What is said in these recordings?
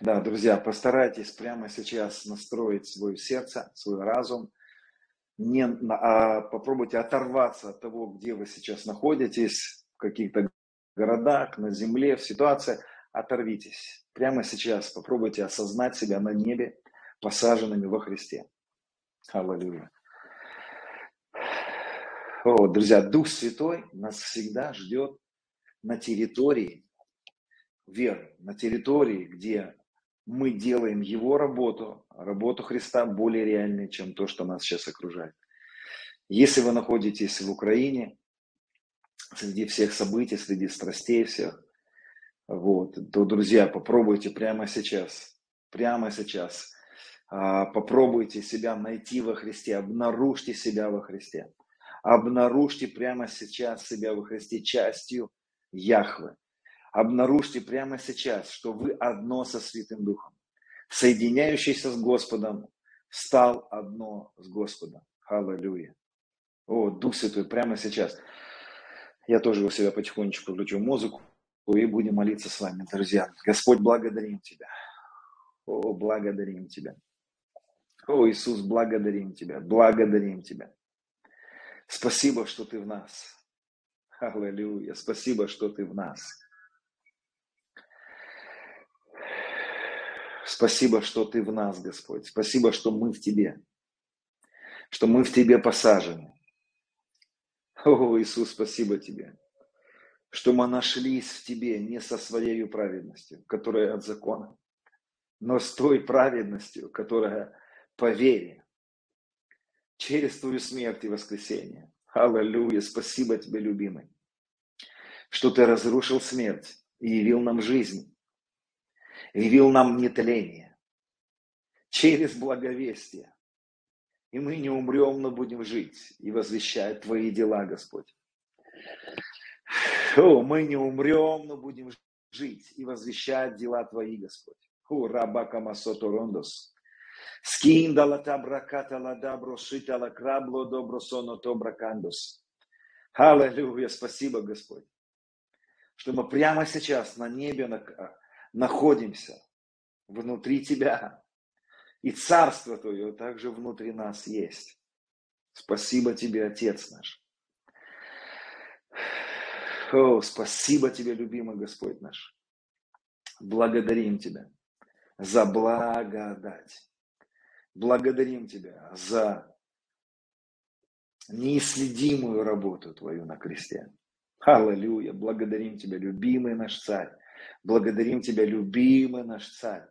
Да, друзья, постарайтесь прямо сейчас настроить свое сердце, свой разум. Не, а попробуйте оторваться от того, где вы сейчас находитесь, в каких-то городах, на земле, в ситуации. Оторвитесь. Прямо сейчас попробуйте осознать себя на небе, посаженными во Христе. Аллилуйя. О, друзья, Дух Святой нас всегда ждет на территории веры, на территории, где мы делаем Его работу, работу Христа более реальной, чем то, что нас сейчас окружает. Если вы находитесь в Украине, среди всех событий, среди страстей всех, вот, то, друзья, попробуйте прямо сейчас, прямо сейчас, а, попробуйте себя найти во Христе, обнаружьте себя во Христе, обнаружьте прямо сейчас себя во Христе частью Яхвы, Обнаружьте прямо сейчас, что вы одно со Святым Духом, соединяющийся с Господом, стал одно с Господом. Аллилуйя. О, Дух Святой, прямо сейчас. Я тоже у себя потихонечку включу музыку и будем молиться с вами, друзья. Господь, благодарим Тебя. О, благодарим Тебя. О, Иисус, благодарим Тебя, благодарим Тебя. Спасибо, что Ты в нас. Аллилуйя. Спасибо, что Ты в нас. Спасибо, что Ты в нас, Господь. Спасибо, что мы в Тебе. Что мы в Тебе посажены. О, Иисус, спасибо Тебе. Что мы нашлись в Тебе не со своей праведностью, которая от закона, но с той праведностью, которая по вере, через Твою смерть и воскресение. Аллилуйя, спасибо Тебе, любимый, что Ты разрушил смерть и явил нам жизнь явил нам нетление через благовестие. И мы не умрем, но будем жить и возвещать Твои дела, Господь. О, мы не умрем, но будем жить и возвещать дела Твои, Господь. О, рабака масото рондос. Скин далата браката ладабро шитала крабло добро соно то бракандос. Аллилуйя, спасибо, Господь, что мы прямо сейчас на небе находимся внутри тебя. И Царство Твое также внутри нас есть. Спасибо Тебе, Отец наш. О, спасибо Тебе, любимый Господь наш. Благодарим Тебя за благодать. Благодарим Тебя за неисследимую работу Твою на кресте. Аллилуйя. Благодарим Тебя, любимый наш Царь. Благодарим Тебя, любимый наш Царь.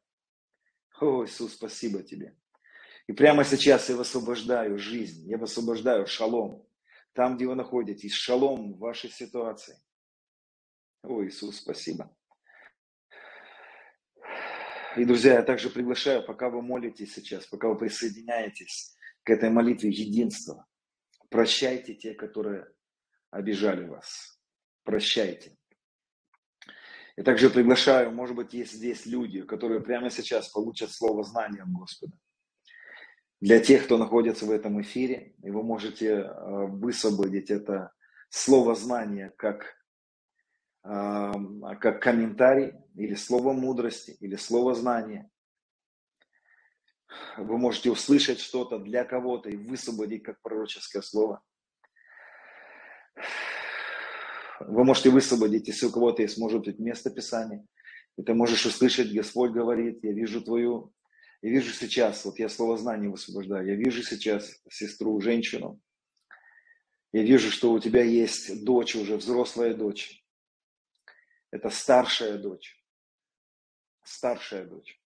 О, Иисус, спасибо Тебе. И прямо сейчас я высвобождаю жизнь, я высвобождаю шалом. Там, где вы находитесь, шалом в вашей ситуации. О, Иисус, спасибо. И, друзья, я также приглашаю, пока вы молитесь сейчас, пока вы присоединяетесь к этой молитве единства, прощайте те, которые обижали вас. Прощайте. И также приглашаю, может быть, есть здесь люди, которые прямо сейчас получат слово знания от Господа. Для тех, кто находится в этом эфире, и вы можете э, высвободить это слово знания как, э, как комментарий, или слово мудрости, или слово знания. Вы можете услышать что-то для кого-то и высвободить как пророческое слово. Вы можете высвободить, если у кого-то есть, может быть, место Писания. И ты можешь услышать, Господь говорит, я вижу твою, я вижу сейчас, вот я слово знания высвобождаю, я вижу сейчас сестру, женщину. Я вижу, что у тебя есть дочь уже, взрослая дочь. Это старшая дочь. Старшая дочь.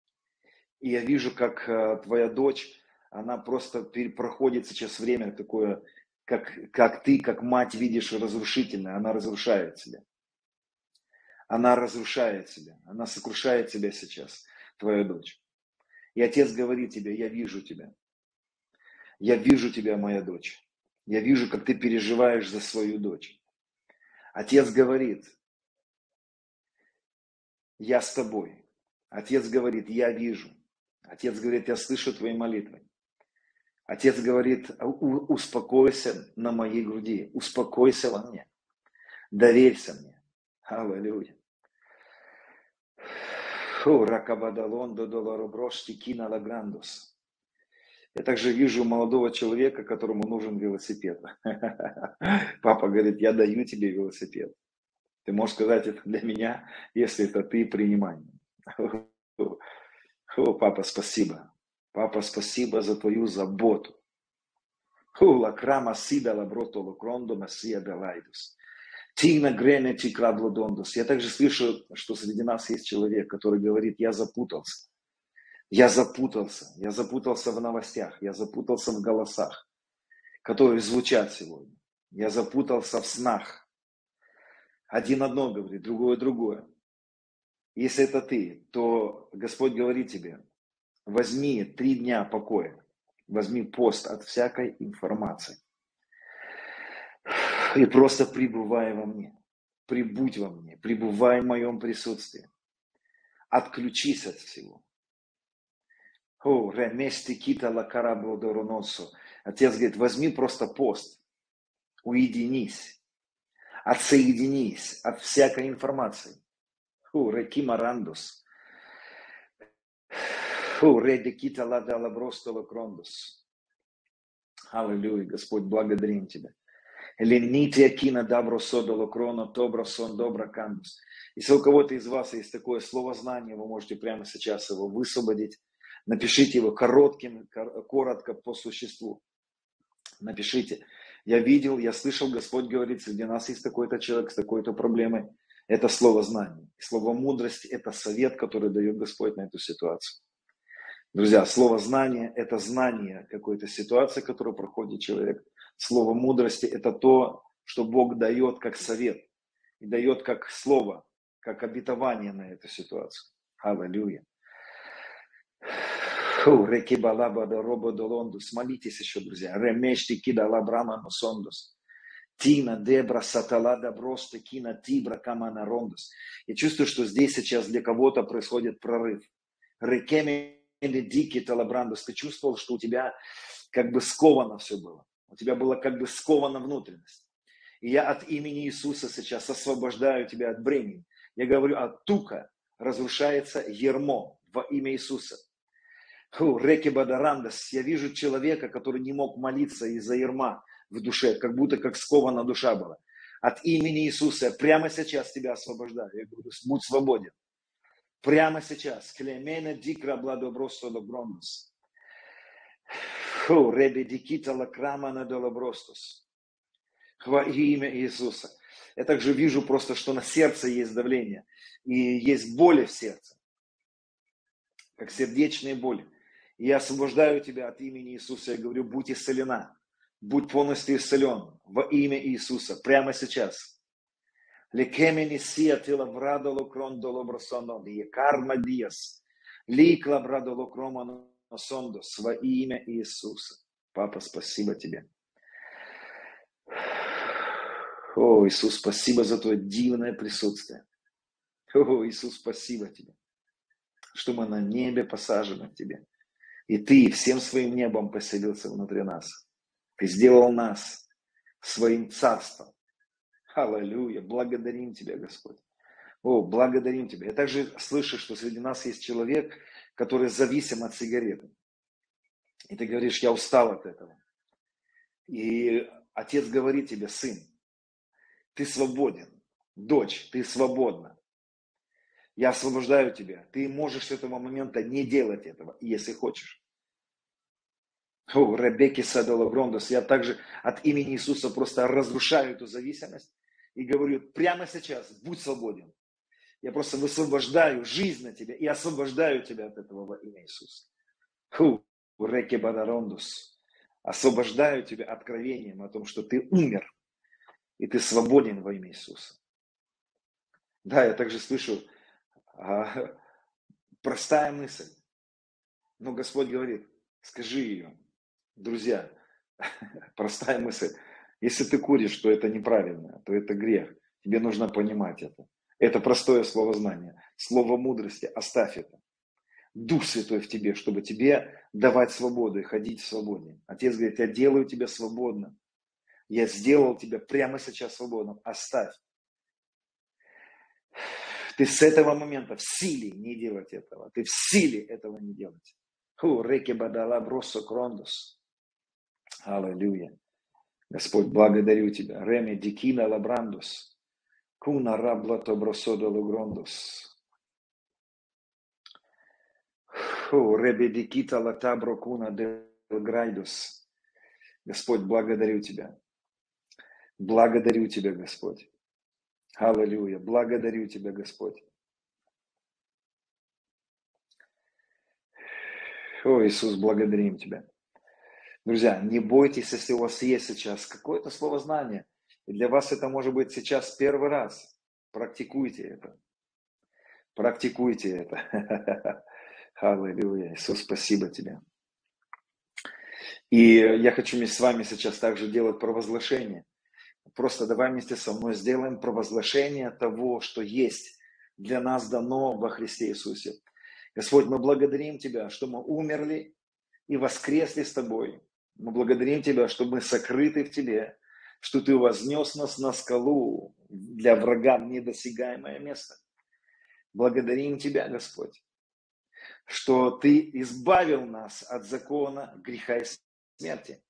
И я вижу, как э, твоя дочь, она просто проходит сейчас время такое как, как ты, как мать, видишь разрушительное, она разрушает себя. Она разрушает себя, она сокрушает себя сейчас, твоя дочь. И отец говорит тебе, я вижу тебя. Я вижу тебя, моя дочь. Я вижу, как ты переживаешь за свою дочь. Отец говорит, я с тобой. Отец говорит, я вижу. Отец говорит, я слышу твои молитвы. Отец говорит, успокойся на моей груди, успокойся во мне, доверься мне. Аллилуйя. Фу, ракабадалон до долароброшки кина лаграндус. Я также вижу молодого человека, которому нужен велосипед. Папа говорит, я даю тебе велосипед. Ты можешь сказать это для меня, если это ты принимай. О, папа, спасибо. Папа, спасибо за твою заботу. Лакрама сида лаброто лукрондо масия белайдус. Тина грене тикраблодондус. Я также слышу, что среди нас есть человек, который говорит, я запутался. Я запутался. Я запутался в новостях. Я запутался в голосах, которые звучат сегодня. Я запутался в снах. Один одно говорит, другое другое. Если это ты, то Господь говорит тебе, возьми три дня покоя, возьми пост от всякой информации и просто пребывай во мне, прибудь во мне, пребывай в моем присутствии. Отключись от всего. О, ремести кита лакара блодороносу. Отец говорит, возьми просто пост, уединись, отсоединись от всякой информации. Фу, реки Марандус. Аллилуйя, Господь, благодарим Тебя. Лените кина добро содоло кроно, добро сон, добро кандус. Если у кого-то из вас есть такое слово знание, вы можете прямо сейчас его высвободить. Напишите его коротким, коротко по существу. Напишите. Я видел, я слышал, Господь говорит, среди нас есть такой-то человек с такой-то проблемой это слово знания. Слово мудрости – это совет, который дает Господь на эту ситуацию. Друзья, слово знание – это знание какой-то ситуации, которую проходит человек. Слово мудрости – это то, что Бог дает как совет и дает как слово, как обетование на эту ситуацию. Аллилуйя. Реки балаба до робо до лондус. Молитесь еще, друзья. Ремешти кидала брама сондус. Тина, Дебра, Саталада, Броста, Кина, Тибра, Камана, Рондос. Я чувствую, что здесь сейчас для кого-то происходит прорыв. Рекеми, Дики, Талабрандос, ты чувствовал, что у тебя как бы сковано все было. У тебя было как бы скована внутренность. И я от имени Иисуса сейчас освобождаю тебя от бремени. Я говорю, от тука разрушается ермо во имя Иисуса. Реки Бадарандас, я вижу человека, который не мог молиться из-за ерма в душе, как будто как скована душа была. От имени Иисуса прямо сейчас тебя освобождаю. Я говорю, будь свободен. Прямо сейчас. Клемена дикра бладобросто добронос. Фу, ребе дикита лакрама на долобростос. Во имя Иисуса. Я также вижу просто, что на сердце есть давление. И есть боли в сердце. Как сердечные боли. И я освобождаю тебя от имени Иисуса. Я говорю, будь исцелена будь полностью исцелен во имя Иисуса прямо сейчас. Лекемени сия тила врадоло крон долобросоно, карма диас, ликла брадоло кромано сондос во имя Иисуса. Папа, спасибо тебе. О, Иисус, спасибо за твое дивное присутствие. О, Иисус, спасибо тебе, что мы на небе посажены в тебе. И ты всем своим небом поселился внутри нас. Ты сделал нас своим царством. Аллилуйя. Благодарим Тебя, Господь. О, благодарим Тебя. Я также слышу, что среди нас есть человек, который зависим от сигареты. И ты говоришь, я устал от этого. И отец говорит тебе, сын, ты свободен. Дочь, ты свободна. Я освобождаю тебя. Ты можешь с этого момента не делать этого, если хочешь. О, Ребекки Садола Грондос, я также от имени Иисуса просто разрушаю эту зависимость и говорю, прямо сейчас, будь свободен. Я просто высвобождаю жизнь на тебя и освобождаю тебя от этого во имя Иисуса. Ху, Реки Бадарондус. Освобождаю тебя откровением о том, что ты умер, и ты свободен во имя Иисуса. Да, я также слышу а, простая мысль. Но Господь говорит, скажи ее, Друзья, простая мысль. Если ты куришь, то это неправильно, то это грех. Тебе нужно понимать это. Это простое слово знания. Слово мудрости. Оставь это. Дух Святой в тебе, чтобы тебе давать свободу и ходить в свободе. Отец говорит, я делаю тебя свободным. Я сделал тебя прямо сейчас свободным. Оставь. Ты с этого момента в силе не делать этого. Ты в силе этого не делать. Ху, реки бадала бросо крондус. Аллилуйя. Господь, благодарю Тебя. Реме дикина лабрандус. Куна раблато бросодо лугрондус. Ребе дикита латабро куна де грайдус. Господь, благодарю Тебя. Благодарю Тебя, Господь. Аллилуйя. Благодарю Тебя, Господь. О, Иисус, благодарим Тебя. Друзья, не бойтесь, если у вас есть сейчас какое-то слово знания, и для вас это может быть сейчас первый раз. Практикуйте это. Практикуйте это. Аллилуйя. Иисус, спасибо Тебе. И я хочу с вами сейчас также делать провозглашение. Просто давай вместе со мной сделаем провозглашение того, что есть для нас дано во Христе Иисусе. Господь, мы благодарим Тебя, что мы умерли и воскресли с Тобой. Мы благодарим Тебя, что мы сокрыты в Тебе, что Ты вознес нас на скалу для врага недосягаемое место. Благодарим Тебя, Господь, что Ты избавил нас от закона греха и смерти.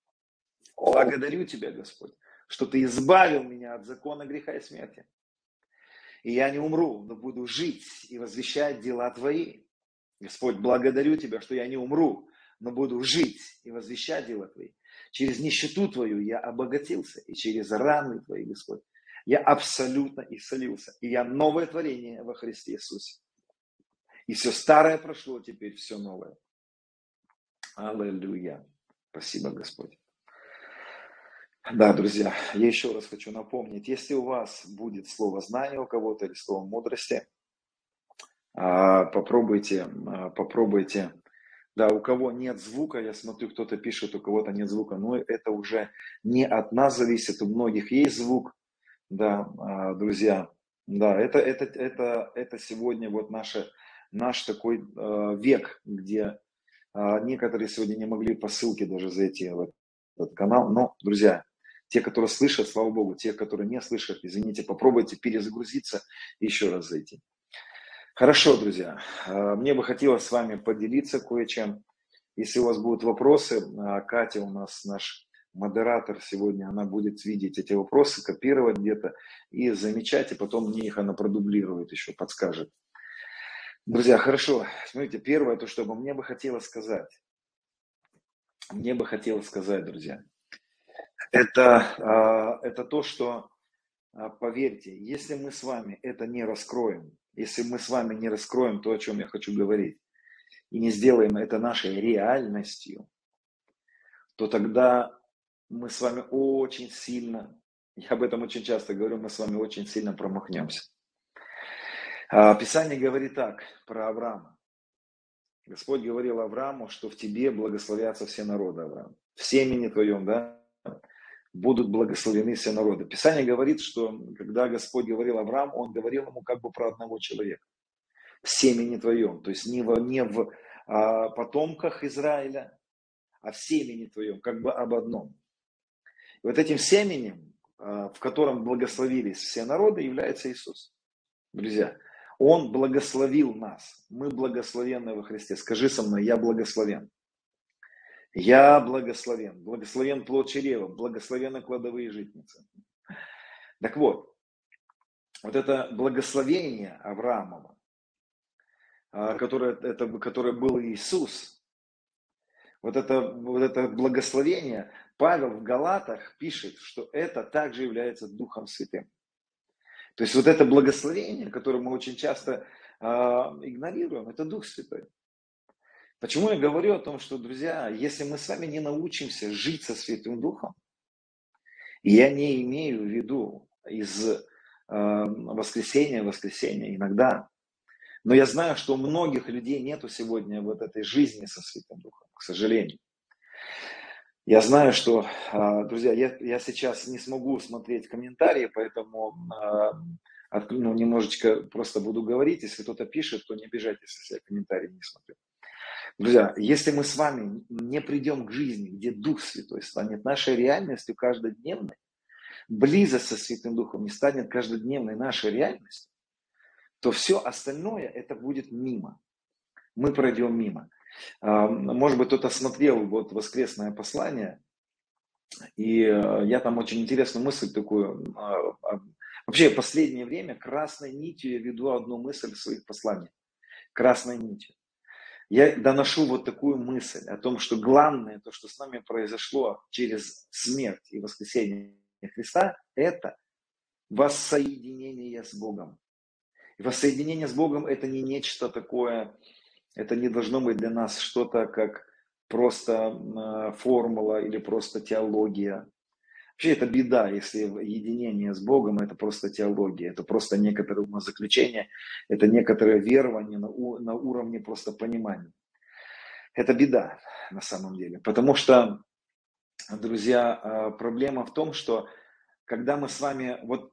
Благодарю Тебя, Господь, что Ты избавил меня от закона греха и смерти. И я не умру, но буду жить и возвещать дела Твои. Господь, благодарю Тебя, что я не умру, но буду жить и возвещать дела Твои. Через нищету Твою я обогатился, и через раны Твои, Господь, я абсолютно исцелился. И я новое творение во Христе Иисусе. И все старое прошло, теперь все новое. Аллилуйя. Спасибо, Господь. Да, друзья, я еще раз хочу напомнить, если у вас будет слово знания у кого-то или слово мудрости, а, попробуйте, а, попробуйте. Да, у кого нет звука, я смотрю, кто-то пишет, у кого-то нет звука, но это уже не от нас зависит, у многих есть звук, да, а, друзья. Да, это, это, это, это сегодня вот наше, наш такой век, где некоторые сегодня не могли по ссылке даже зайти в этот канал. Но, друзья, те, которые слышат, слава Богу, те, которые не слышат, извините, попробуйте перезагрузиться и еще раз зайти. Хорошо, друзья, а, мне бы хотелось с вами поделиться кое-чем. Если у вас будут вопросы, а, Катя у нас наш модератор сегодня, она будет видеть эти вопросы, копировать где-то и замечать, и потом мне их она продублирует еще, подскажет. Друзья, хорошо. Смотрите, первое, то, что мне бы хотелось сказать. Мне бы хотелось сказать, друзья это, а, это то, что, поверьте, если мы с вами это не раскроем, если мы с вами не раскроем то, о чем я хочу говорить, и не сделаем это нашей реальностью, то тогда мы с вами очень сильно, я об этом очень часто говорю, мы с вами очень сильно промахнемся. А, Писание говорит так про Авраама. Господь говорил Аврааму, что в тебе благословятся все народы, Авраам. В семени твоем, да, будут благословены все народы. Писание говорит, что когда Господь говорил Аврааму, Он говорил ему как бы про одного человека. В семени твоем, то есть не в, не в а, потомках Израиля, а в семени твоем, как бы об одном. И вот этим семенем, а, в котором благословились все народы, является Иисус. Друзья, Он благословил нас. Мы благословенны во Христе. Скажи со мной, я благословен. Я благословен, благословен плод чрева, благословены кладовые житницы. Так вот, вот это благословение Авраамова, а, которое, это, которое был Иисус, вот это, вот это благословение, Павел в Галатах пишет, что это также является Духом Святым. То есть вот это благословение, которое мы очень часто э, игнорируем, это Дух Святой. Почему я говорю о том, что, друзья, если мы с вами не научимся жить со Святым Духом, я не имею в виду из э, воскресенья в воскресенье иногда, но я знаю, что у многих людей нету сегодня вот этой жизни со Святым Духом, к сожалению. Я знаю, что, э, друзья, я, я сейчас не смогу смотреть комментарии, поэтому э, ну, немножечко просто буду говорить. Если кто-то пишет, то не обижайтесь, если я комментарии не смотрю. Друзья, если мы с вами не придем к жизни, где Дух Святой станет нашей реальностью каждодневной, близость со Святым Духом не станет каждодневной нашей реальностью, то все остальное это будет мимо. Мы пройдем мимо. А, может быть, кто-то смотрел вот воскресное послание, и э, я там очень интересную мысль такую. А, а, вообще, в последнее время красной нитью я веду одну мысль в своих посланиях. Красной нитью. Я доношу вот такую мысль о том, что главное, то, что с нами произошло через смерть и воскресение Христа, это воссоединение с Богом. И воссоединение с Богом это не нечто такое, это не должно быть для нас что-то как просто а, формула или просто теология. Вообще это беда, если единение с Богом это просто теология, это просто некоторое умозаключение, это некоторое верование на, на уровне просто понимания. Это беда на самом деле, потому что, друзья, а, проблема в том, что когда мы с вами, вот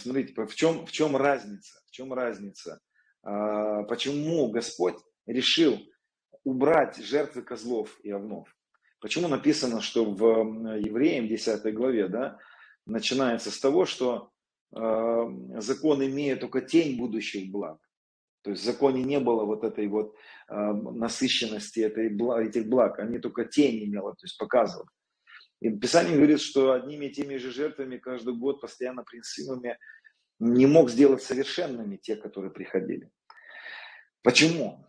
смотрите, в чем, в чем разница, в чем разница, а, почему Господь решил убрать жертвы козлов и овнов. Почему написано, что в Евреям 10 главе, да, начинается с того, что э, закон имеет только тень будущих благ. То есть в законе не было вот этой вот э, насыщенности этой, этих благ, они только тень имела, то есть показывала. И Писание говорит, что одними и теми же жертвами каждый год, постоянно приносимыми, не мог сделать совершенными те, которые приходили. Почему?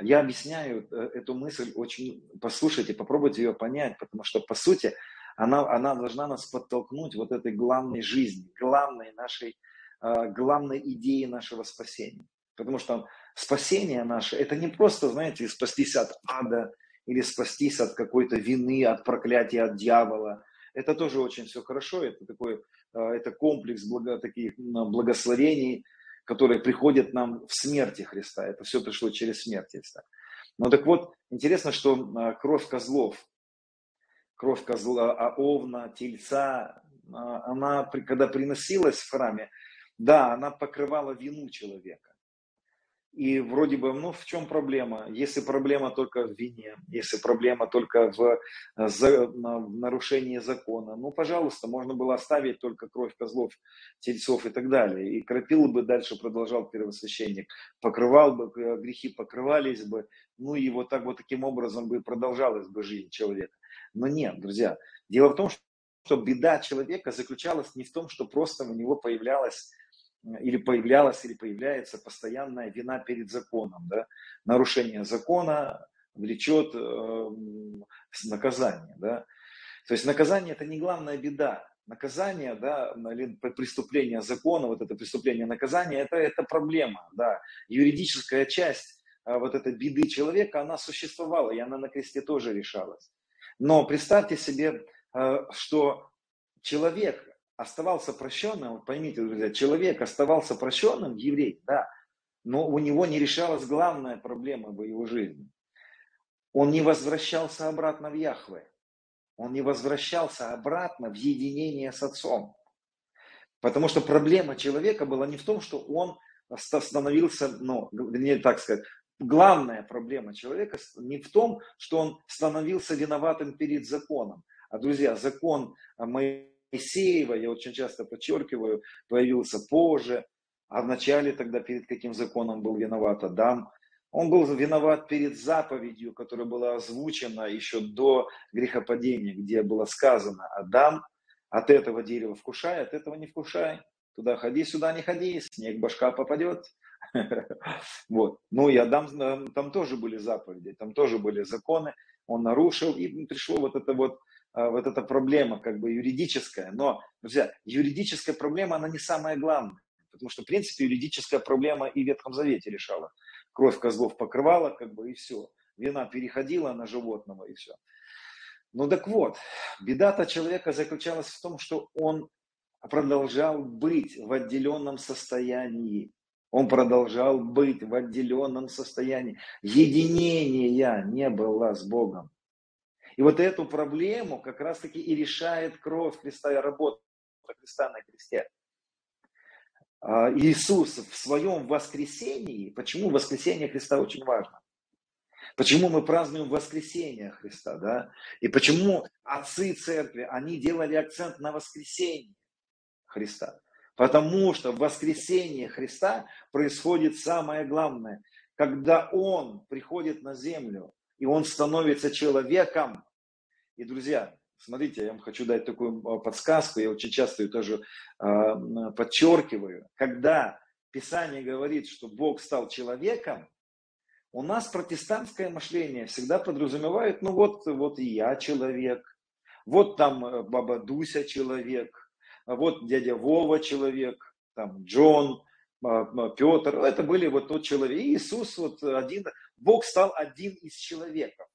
Я объясняю э, эту мысль очень, послушайте, попробуйте ее понять, потому что, по сути, она, она должна нас подтолкнуть вот этой главной жизни, главной нашей, э, главной идеи нашего спасения. Потому что спасение наше, это не просто, знаете, спастись от ада, или спастись от какой-то вины, от проклятия, от дьявола. Это тоже очень все хорошо, это такой, э, это комплекс благо, таких благословений, которые приходят нам в смерти Христа. Это все пришло через смерть Христа. Ну так вот, интересно, что э, кровь козлов, кровь козла, а овна, тельца, а, она, когда приносилась в храме, да, она покрывала вину человека. И вроде бы, ну в чем проблема? Если проблема только в вине, если проблема только в, э, за, в нарушении закона, ну пожалуйста, можно было оставить только кровь козлов, тельцов и так далее. И крапил бы дальше продолжал первосвященник, покрывал бы, э, грехи покрывались бы, ну и вот так вот таким образом бы продолжалась бы жизнь человека. Но нет, друзья, дело в том, что беда человека заключалась не в том, что просто у него появлялась или появлялась, или появляется постоянная вина перед законом. Да? Нарушение закона влечет э, наказание. Да? То есть наказание это не главная беда. Наказание, да, или преступление закона, вот это преступление наказания, это, это проблема. Да. Юридическая часть э, вот этой беды человека, она существовала, и она на кресте тоже решалась. Но представьте себе, э, что человек, оставался прощенным, поймите, друзья, человек оставался прощенным, еврей, да, но у него не решалась главная проблема в его жизни. Он не возвращался обратно в Яхве. Он не возвращался обратно в единение с Отцом. Потому что проблема человека была не в том, что он становился, ну, не так сказать, главная проблема человека не в том, что он становился виноватым перед законом. А, друзья, закон моей Моисеева, я очень часто подчеркиваю, появился позже, а вначале тогда перед каким законом был виноват Адам? Он был виноват перед заповедью, которая была озвучена еще до грехопадения, где было сказано, Адам, от этого дерева вкушай, от этого не вкушай. Туда ходи, сюда не ходи, снег башка попадет. Вот. Ну и Адам, э, там тоже были заповеди, там тоже были законы, он нарушил, и пришло вот это вот вот эта проблема как бы юридическая. Но, друзья, юридическая проблема, она не самая главная. Потому что, в принципе, юридическая проблема и в Ветхом Завете решала. Кровь козлов покрывала, как бы, и все. Вина переходила на животного, и все. Ну так вот, беда-то человека заключалась в том, что он продолжал быть в отделенном состоянии. Он продолжал быть в отделенном состоянии. Единения не было с Богом. И вот эту проблему как раз-таки и решает кровь Христа и работа Христа на кресте. А, Иисус в своем воскресении, почему воскресение Христа очень важно? Почему мы празднуем воскресение Христа, да? И почему отцы церкви, они делали акцент на воскресении Христа? Потому что в воскресении Христа происходит самое главное. Когда Он приходит на землю, и Он становится человеком. И, друзья, смотрите, я вам хочу дать такую а, подсказку, я очень часто ее тоже э, подчеркиваю. Когда Писание говорит, что Бог стал человеком, у нас протестантское мышление всегда подразумевает, ну вот, вот и я человек, вот там э, баба Дуся человек, вот дядя Вова человек, там Джон, а, Петр, это были вот тот человек. И Иисус вот один, Бог стал один из человеков.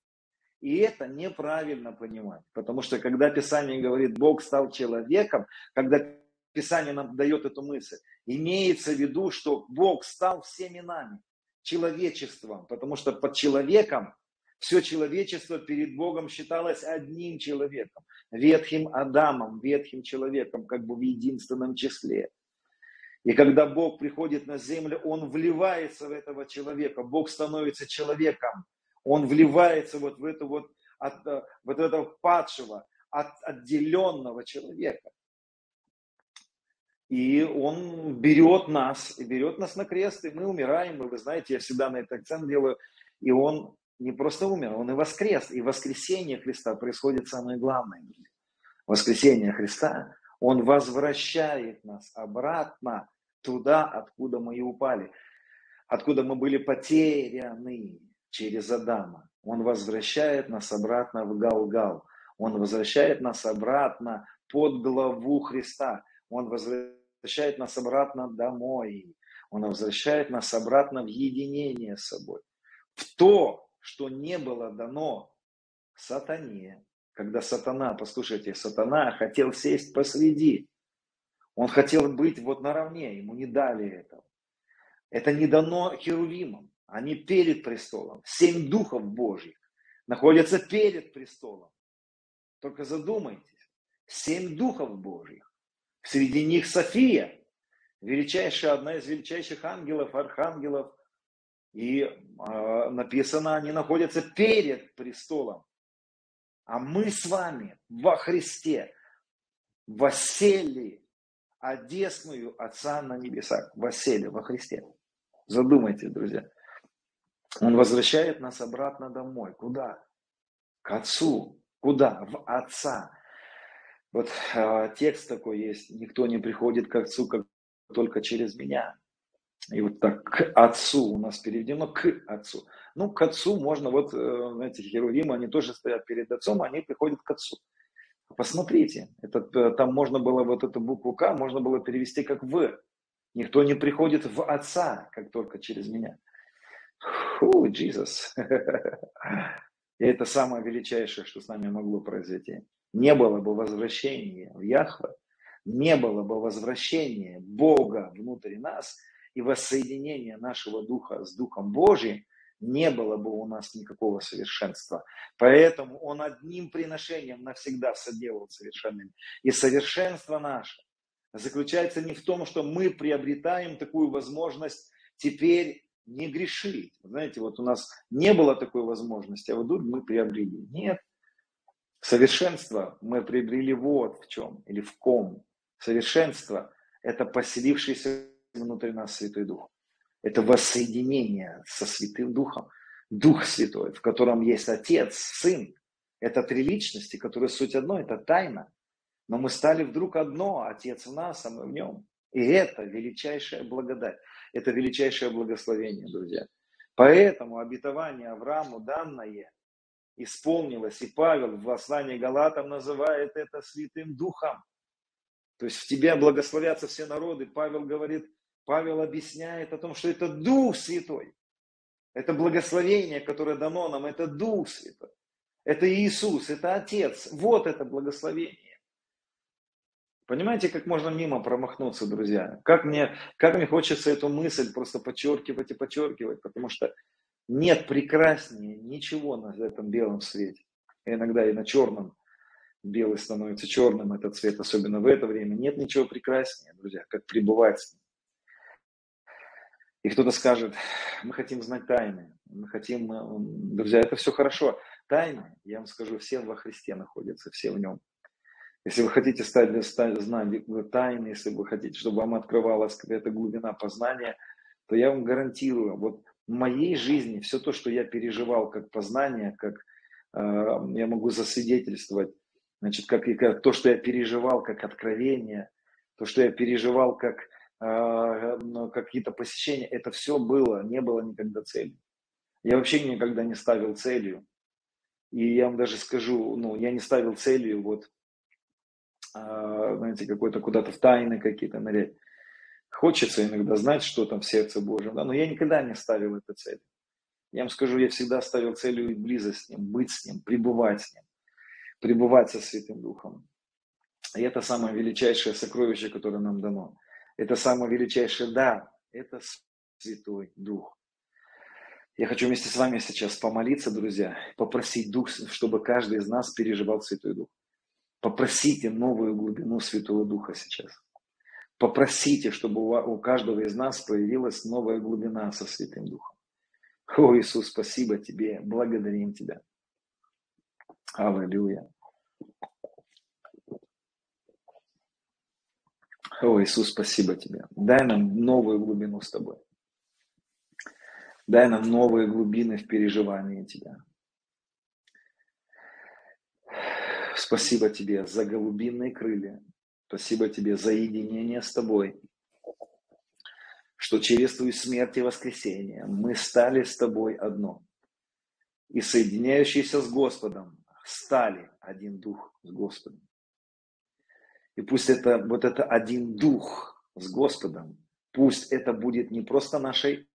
И это неправильно понимать, потому что когда Писание говорит, Бог стал человеком, когда Писание нам дает эту мысль, имеется в виду, что Бог стал всеми нами человечеством, потому что под человеком все человечество перед Богом считалось одним человеком, ветхим Адамом, ветхим человеком, как бы в единственном числе. И когда Бог приходит на землю, Он вливается в этого человека, Бог становится человеком, Он вливается вот в, это вот, от, э, вот этого падшего, от отделенного человека. И он берет нас, и берет нас на крест, и мы умираем. И вы знаете, я всегда на это акцент делаю. И он не просто умер, он и воскрес. И воскресение Христа происходит самое главное. Воскресение Христа, он возвращает нас обратно туда, откуда мы и упали. Откуда мы были потеряны через Адама. Он возвращает нас обратно в Галгал. Он возвращает нас обратно под главу Христа. Он возвращает нас обратно домой. Он возвращает нас обратно в единение с собой. В то, что не было дано сатане. Когда сатана, послушайте, сатана хотел сесть посреди. Он хотел быть вот наравне, ему не дали этого. Это не дано херувимам. Они перед престолом. Семь духов Божьих находятся перед престолом. Только задумайтесь. Семь духов Божьих. Среди них София, величайшая, одна из величайших ангелов, архангелов. И э, написано, они находятся перед престолом. А мы с вами во Христе восели одесную Отца на небесах. Восели во Христе. Задумайтесь, друзья. Он возвращает нас обратно домой. Куда? К Отцу. Куда? В Отца. Вот э, текст такой есть, никто не приходит к Отцу, как только через меня. И вот так к Отцу у нас переведено к Отцу. Ну, к Отцу можно, вот, э, знаете, Херувимы, они тоже стоят перед Отцом, они приходят к Отцу. Посмотрите, это, э, там можно было вот эту букву К, можно было перевести как В. Никто не приходит в Отца, как только через меня. Фу, Иисус. И это самое величайшее, что с нами могло произойти не было бы возвращения в Яхве, не было бы возвращения Бога внутри нас и воссоединения нашего духа с Духом Божьим, не было бы у нас никакого совершенства. Поэтому Он одним приношением навсегда соделал совершенным. И совершенство наше заключается не в том, что мы приобретаем такую возможность теперь не грешить. Знаете, вот у нас не было такой возможности, а вот тут мы приобрели. Нет, Совершенство мы приобрели вот в чем или в ком. Совершенство – это поселившийся внутри нас Святой Дух. Это воссоединение со Святым Духом. Дух Святой, в котором есть Отец, Сын. Это три личности, которые суть одно, это тайна. Но мы стали вдруг одно, Отец в нас, а мы в нем. И это величайшая благодать, это величайшее благословение, друзья. Поэтому обетование Аврааму данное исполнилось. И Павел в послании Галатам называет это Святым Духом. То есть в тебя благословятся все народы. Павел говорит, Павел объясняет о том, что это Дух Святой. Это благословение, которое дано нам, это Дух Святой. Это Иисус, это Отец. Вот это благословение. Понимаете, как можно мимо промахнуться, друзья? Как мне, как мне хочется эту мысль просто подчеркивать и подчеркивать, потому что нет прекраснее ничего на этом белом свете. И иногда и на черном белый становится черным, этот цвет, особенно в это время. Нет ничего прекраснее, друзья, как пребывать с ним. И кто-то скажет, мы хотим знать тайны, мы хотим, э, друзья, это все хорошо. Тайны, я вам скажу, все во Христе находятся, все в нем. Если вы хотите стать, знать тайны, если вы хотите, чтобы вам открывалась какая-то глубина познания, то я вам гарантирую, вот в моей жизни все то, что я переживал как познание, как э, я могу засвидетельствовать, значит, как, как то, что я переживал как откровение, то, что я переживал как э, какие-то посещения, это все было, не было никогда целью. Я вообще никогда не ставил целью. И я вам даже скажу, ну, я не ставил целью вот а, знаете, какой-то куда-то в тайны какие-то нырять. Хочется иногда знать, что там в сердце Божьем, да, но я никогда не ставил эту цель. Я вам скажу, я всегда ставил целью близость с Ним, быть с Ним, пребывать с Ним, пребывать со Святым Духом. И это самое величайшее сокровище, которое нам дано. Это самое величайшее да, это Святой Дух. Я хочу вместе с вами сейчас помолиться, друзья, попросить Дух, чтобы каждый из нас переживал Святой Дух. Попросите новую глубину Святого Духа сейчас. Попросите, чтобы у каждого из нас появилась новая глубина со Святым Духом. О, Иисус, спасибо Тебе, благодарим Тебя. Аллилуйя. О, Иисус, спасибо Тебе. Дай нам новую глубину с Тобой. Дай нам новые глубины в переживании Тебя. Спасибо тебе за голубиные крылья. Спасибо тебе за единение с тобой. Что через твою смерть и воскресение мы стали с тобой одно. И соединяющиеся с Господом стали один дух с Господом. И пусть это вот это один дух с Господом, пусть это будет не просто нашей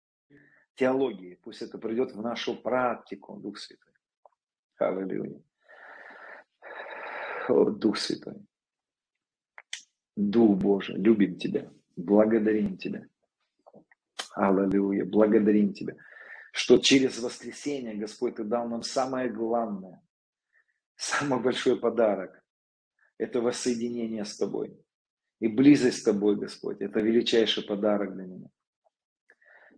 теологией, пусть это придет в нашу практику, Дух Святой. Аллилуйя. О, Дух Святой. Дух Божий, любим Тебя, благодарим Тебя. Аллилуйя, благодарим Тебя, что через воскресение, Господь, Ты дал нам самое главное, самый большой подарок. Это воссоединение с Тобой. И близость с Тобой, Господь, это величайший подарок для меня.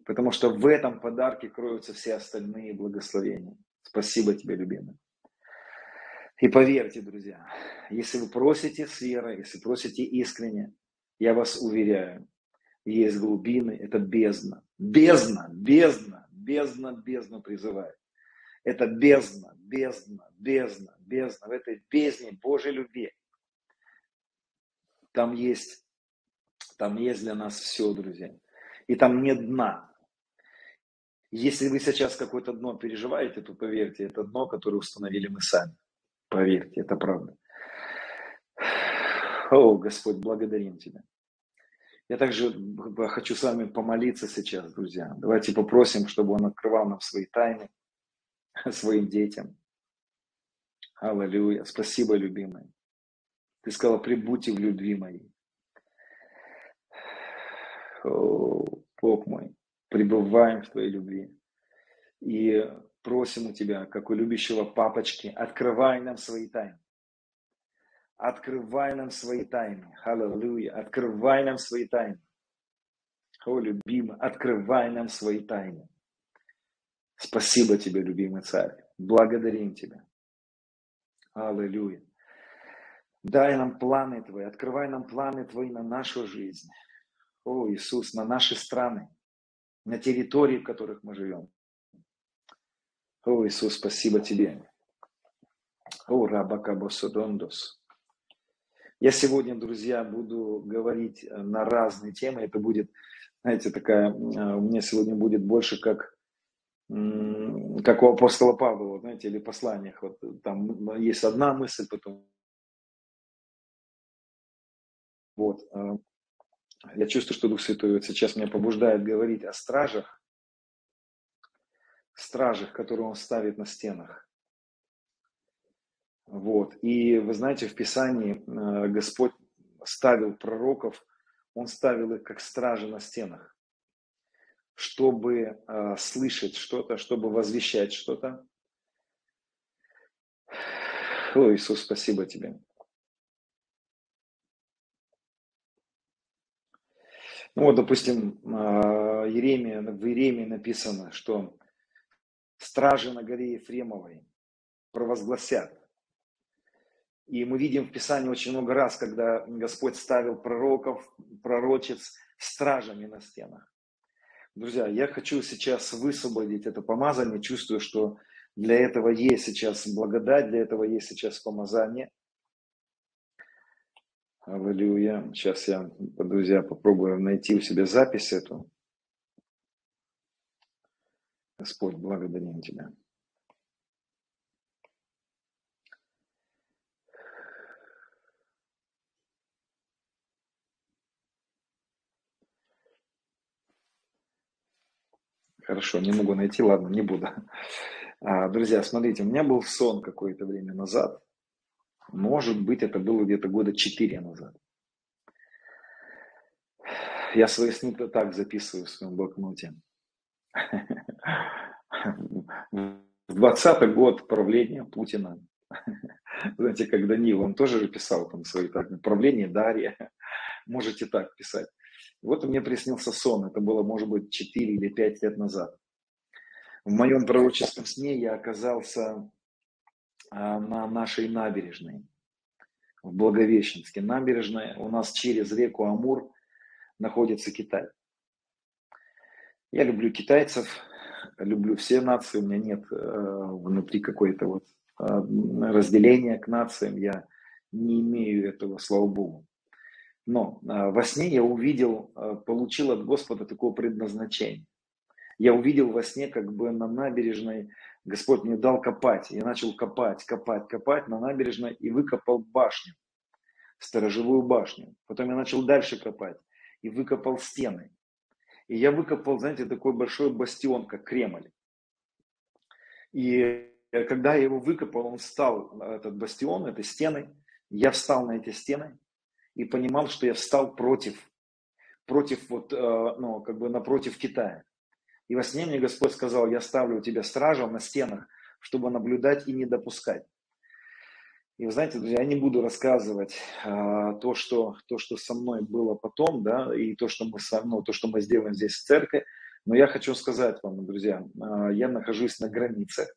Потому что в этом подарке кроются все остальные благословения. Спасибо Тебе, любимый. И поверьте, друзья, если вы просите с верой, если просите искренне, я вас уверяю, есть глубины, это бездна. Бездна, бездна, бездна, бездна призывает. Это бездна, бездна, бездна, бездна. В этой бездне Божьей любви. Там есть, там есть для нас все, друзья. И там нет дна. Если вы сейчас какое-то дно переживаете, то поверьте, это дно, которое установили мы сами. Поверьте, это правда. О, Господь, благодарим Тебя. Я также хочу с вами помолиться сейчас, друзья. Давайте попросим, чтобы Он открывал нам свои тайны, своим детям. Аллилуйя. Спасибо, любимый. Ты сказала, прибудьте в любви моей. О, Бог мой, пребываем в Твоей любви. И просим у Тебя, как у любящего папочки, открывай нам свои тайны. Открывай нам свои тайны. Аллилуйя. Открывай нам свои тайны. О, любимый, открывай нам свои тайны. Спасибо тебе, любимый царь. Благодарим тебя. Аллилуйя. Дай нам планы Твои, открывай нам планы Твои на нашу жизнь. О, Иисус, на наши страны, на территории, в которых мы живем. О, Иисус, спасибо Тебе. О, Рабакабосодондос. Я сегодня, друзья, буду говорить э, на разные темы. Это будет, знаете, такая, э, у меня сегодня будет больше как, как у апостола Павла, знаете, или посланиях. Вот там есть одна мысль, потом вот. Э, я чувствую, что Дух Святой вот сейчас меня побуждает говорить о стражах, стражах, которые он ставит на стенах. Вот. И вы знаете, в Писании э, Господь ставил пророков, Он ставил их как стражи на стенах, чтобы э, слышать что-то, чтобы возвещать что-то. О, Иисус, спасибо Тебе. Ну вот, допустим, э, Еремия, в Еремии написано, что стражи на горе Ефремовой провозгласят, И мы видим в Писании очень много раз, когда Господь ставил пророков, пророчец стражами на стенах. Друзья, я хочу сейчас высвободить это помазание, чувствую, что для этого есть сейчас благодать, для этого есть сейчас помазание. Аллилуйя. Сейчас я, друзья, попробую найти у себя запись эту. Господь, благодарим Тебя. Хорошо, не могу найти, ладно, не буду. А, друзья, смотрите, у меня был сон какое-то время назад. Может быть, это было где-то года 4 назад. Я свои сны так записываю в своем блокноте. В 20 год правления Путина. Знаете, как Данил, он тоже же писал там свои так, правление Дарья. Можете так писать. Вот мне приснился сон, это было, может быть, 4 или 5 лет назад. В моем пророческом сне я оказался на нашей набережной, в Благовещенске. Набережная у нас через реку Амур находится Китай. Я люблю китайцев, люблю все нации, у меня нет э, внутри какой-то вот э, разделения к нациям, я не имею этого, слава Богу. Но э, во сне я увидел, э, получил от Господа такое предназначение. Я увидел во сне, как бы на набережной Господь мне дал копать. Я начал копать, копать, копать на набережной и выкопал башню, сторожевую башню. Потом я начал дальше копать и выкопал стены. И я выкопал, знаете, такой большой бастион, как Кремль. И когда я его выкопал, он встал, этот бастион, это стены. Я встал на эти стены и понимал, что я встал против, против вот, э, ну, как бы напротив Китая. И во сне мне Господь сказал, я ставлю тебя стражу на стенах, чтобы наблюдать и не допускать. И вы знаете, друзья, я не буду рассказывать а, то, что, то, что со мной было потом, да, и то, что мы, ну, то, что мы сделаем здесь в церкви, но я хочу сказать вам, друзья, а, я нахожусь на границе,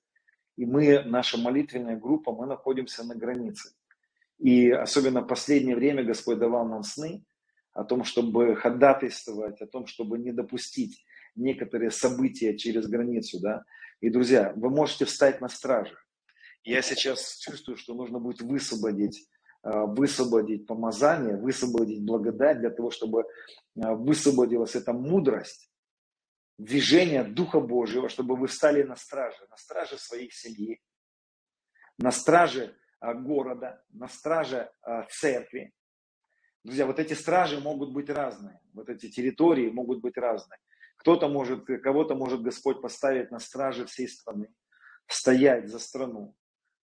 и мы, наша молитвенная группа, мы находимся на границе. И особенно в последнее время Господь давал нам сны о том, чтобы ходатайствовать, о том, чтобы не допустить некоторые события через границу, да. И, друзья, вы можете встать на страже. Я сейчас чувствую, что нужно будет высвободить, а, высвободить помазание, высвободить благодать для того, чтобы а, высвободилась эта мудрость, движение Духа Божьего, чтобы вы встали на страже, на страже своих семьи, на страже а, города, на страже церкви. Друзья, вот эти стражи могут быть разные, вот эти территории могут быть разные. Кто-то может, кого-то может Господь поставить на страже всей страны, стоять за страну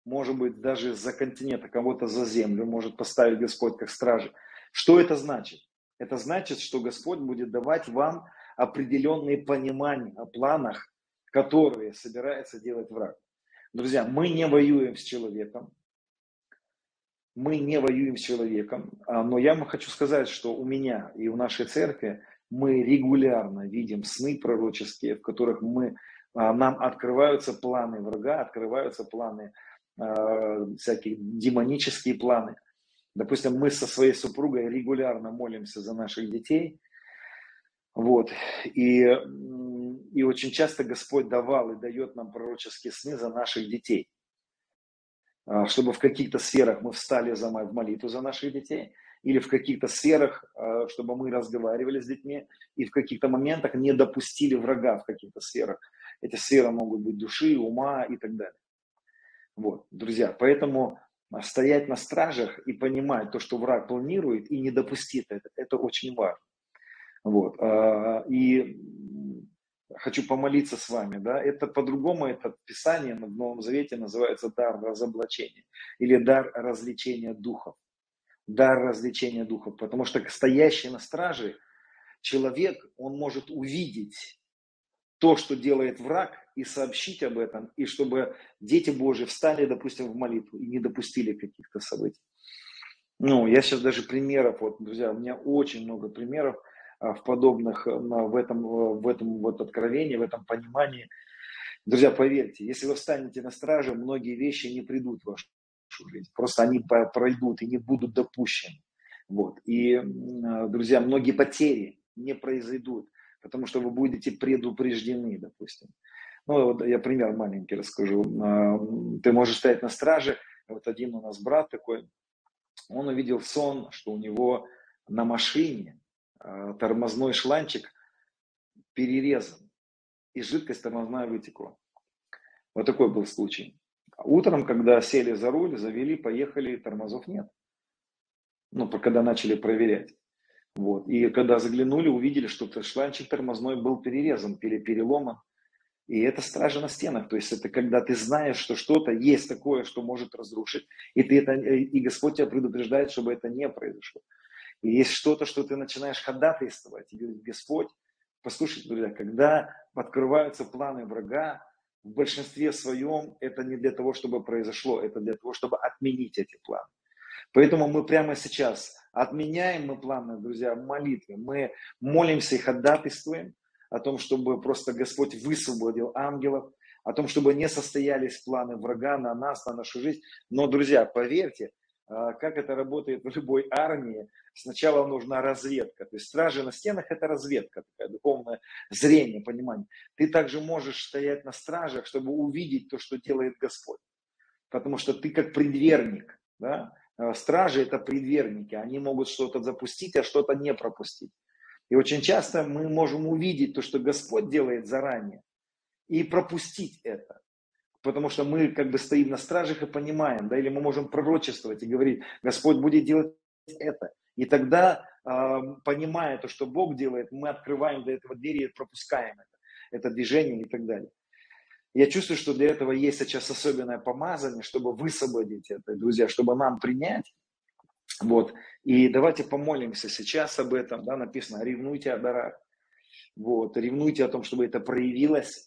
может быть, даже за континент, а кого-то за землю может поставить Господь как стражи. Что это значит? Это значит, что Господь будет давать вам определенные понимания о планах, которые собирается делать враг. Друзья, мы не воюем с человеком, мы не воюем с человеком, а, но я вам хочу сказать, что у меня и в нашей церкви мы регулярно видим сны пророческие, в которых мы, а, нам открываются планы врага, открываются планы Э, всякие демонические планы. Допустим, мы со своей супругой регулярно молимся за наших детей. Вот. И, и очень часто Господь давал и дает нам пророческие сны за наших детей. А, чтобы в каких-то сферах мы встали за, в молитву за наших детей, или в каких-то сферах, а, чтобы мы разговаривали с детьми, и в каких-то моментах не допустили врага в каких-то сферах. Эти сферы могут быть души, ума и так далее. Вот, друзья, поэтому а, стоять на стражах и понимать то, что враг планирует, и не допустить это, это очень важно. Вот, а, и хочу помолиться с вами, да, это по-другому, это Писание в Новом Завете называется дар разоблачения или дар развлечения духов. Дар развлечения духов, потому что стоящий на страже человек, он может увидеть то, что делает враг, и сообщить об этом, и чтобы дети Божьи встали, допустим, в молитву и не допустили каких-то событий. Ну, я сейчас даже примеров, вот, друзья, у меня очень много примеров а, в подобных, а, в этом, в этом вот откровении, в этом понимании. Друзья, поверьте, если вы встанете на страже, многие вещи не придут в вашу нашу жизнь. Просто они пройдут и не будут допущены. Вот. И, друзья, многие потери не произойдут, потому что вы будете предупреждены, допустим. Ну, вот я пример маленький расскажу. А, ты можешь стоять на страже. Вот один у нас брат такой, он увидел сон, что у него на машине а, тормозной шланчик перерезан, и жидкость тормозная вытекла. Вот такой был случай. Утром, когда сели за руль, завели, поехали, тормозов нет. Ну, когда начали проверять. Вот. И когда заглянули, увидели, что шланчик тормозной был перерезан, переломан. И это стража на стенах. То есть это когда ты знаешь, что что-то есть такое, что может разрушить, и, ты это, и Господь тебя предупреждает, чтобы это не произошло. И есть что-то, что ты начинаешь ходатайствовать. И говорит, Господь, послушайте, друзья, когда открываются планы врага, в большинстве своем это не для того, чтобы произошло, это для того, чтобы отменить эти планы. Поэтому мы прямо сейчас отменяем мы планы, друзья, молитвы. Мы молимся и ходатайствуем о том, чтобы просто Господь высвободил ангелов, о том, чтобы не состоялись планы врага на нас, на нашу жизнь. Но, друзья, поверьте, как это работает в любой армии, сначала нужна разведка. То есть стражи на стенах – это разведка, такое духовное зрение, понимание. Ты также можешь стоять на стражах, чтобы увидеть то, что делает Господь. Потому что ты как предверник. Да? А, стражи – это предверники. Они могут что-то запустить, а что-то не пропустить. И очень часто мы можем увидеть то, что Господь делает заранее, и пропустить это потому что мы как бы стоим на стражах и понимаем, да, или мы можем пророчествовать и говорить, Господь будет делать это. И тогда, понимая то, что Бог делает, мы открываем до этого двери и пропускаем это, это движение и так далее. Я чувствую, что для этого есть сейчас особенное помазание, чтобы высвободить это, друзья, чтобы нам принять. Вот. И давайте помолимся сейчас об этом. Да, написано, ревнуйте о дарах. Вот. Ревнуйте о том, чтобы это проявилось.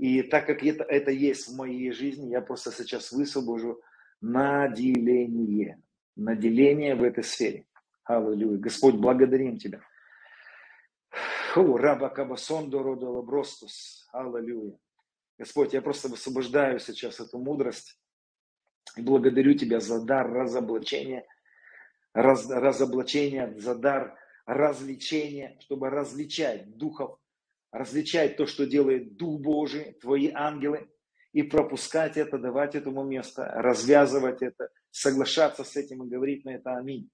И так как это, это есть в моей жизни, я просто сейчас высвобожу наделение. Наделение в этой сфере. Аллилуйя. Господь, благодарим Тебя. Фу, раба кабасон дородала бростус. Аллилуйя. Господь, я просто высвобождаю сейчас эту мудрость и благодарю Тебя за дар разоблачения, раз, разоблачения, за дар развлечения, чтобы различать духов различать то, что делает Дух Божий, твои ангелы, и пропускать это, давать этому место, развязывать это, соглашаться с этим и говорить на это аминь.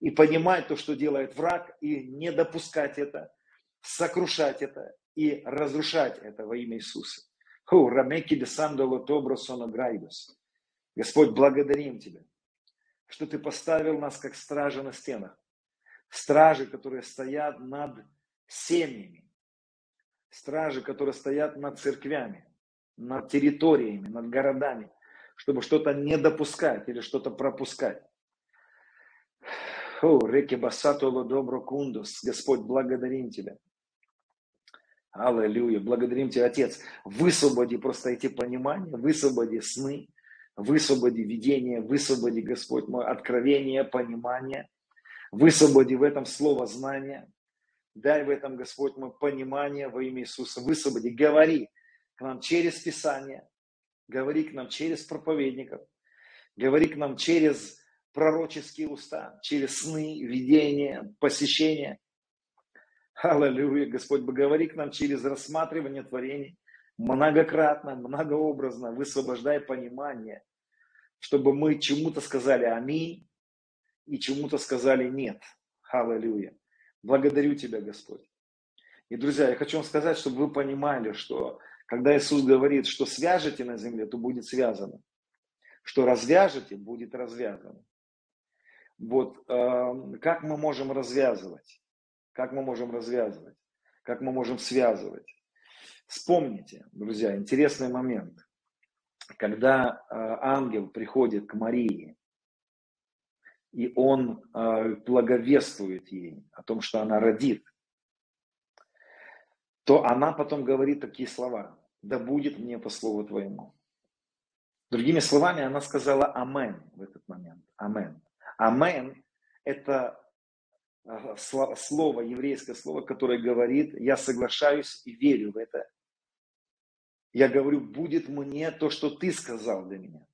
И понимать то, что делает враг, и не допускать это, сокрушать это и разрушать это во имя Иисуса. Господь, благодарим Тебя, что Ты поставил нас как стражи на стенах. Стражи, которые стоят над семьями, стражи, которые стоят над церквями, над территориями, над городами, чтобы что-то не допускать или что-то пропускать. О, реки Басатула Добро Кундус, Господь, благодарим Тебя. Аллилуйя, благодарим Тебя, Отец. Высвободи просто эти понимания, высвободи сны, высвободи видение, высвободи, Господь мой, откровение, понимание, высвободи в этом слово знания, Дай в этом, Господь, мой понимание во имя Иисуса. Высвободи, говори к нам через Писание, говори к нам через проповедников, говори к нам через пророческие уста, через сны, видения, посещения. Аллилуйя, Господь, говори к нам через рассматривание творений, многократно, многообразно, высвобождай понимание, чтобы мы чему-то сказали аминь и чему-то сказали нет. Аллилуйя. Благодарю Тебя, Господь. И, друзья, я хочу вам сказать, чтобы вы понимали, что когда Иисус говорит, что свяжете на земле, то будет связано. Что развяжете, будет развязано. Вот э, как мы можем развязывать? Как мы можем развязывать? Как мы можем связывать? Вспомните, друзья, интересный момент. Когда э, ангел приходит к Марии и он э, благовествует ей о том, что она родит, то она потом говорит такие слова. Да будет мне по слову твоему. Другими словами, она сказала амен в этот момент. Амен. Амен – это э, слово, еврейское слово, которое говорит, я соглашаюсь и верю в это. Я говорю, будет мне то, что ты сказал для меня.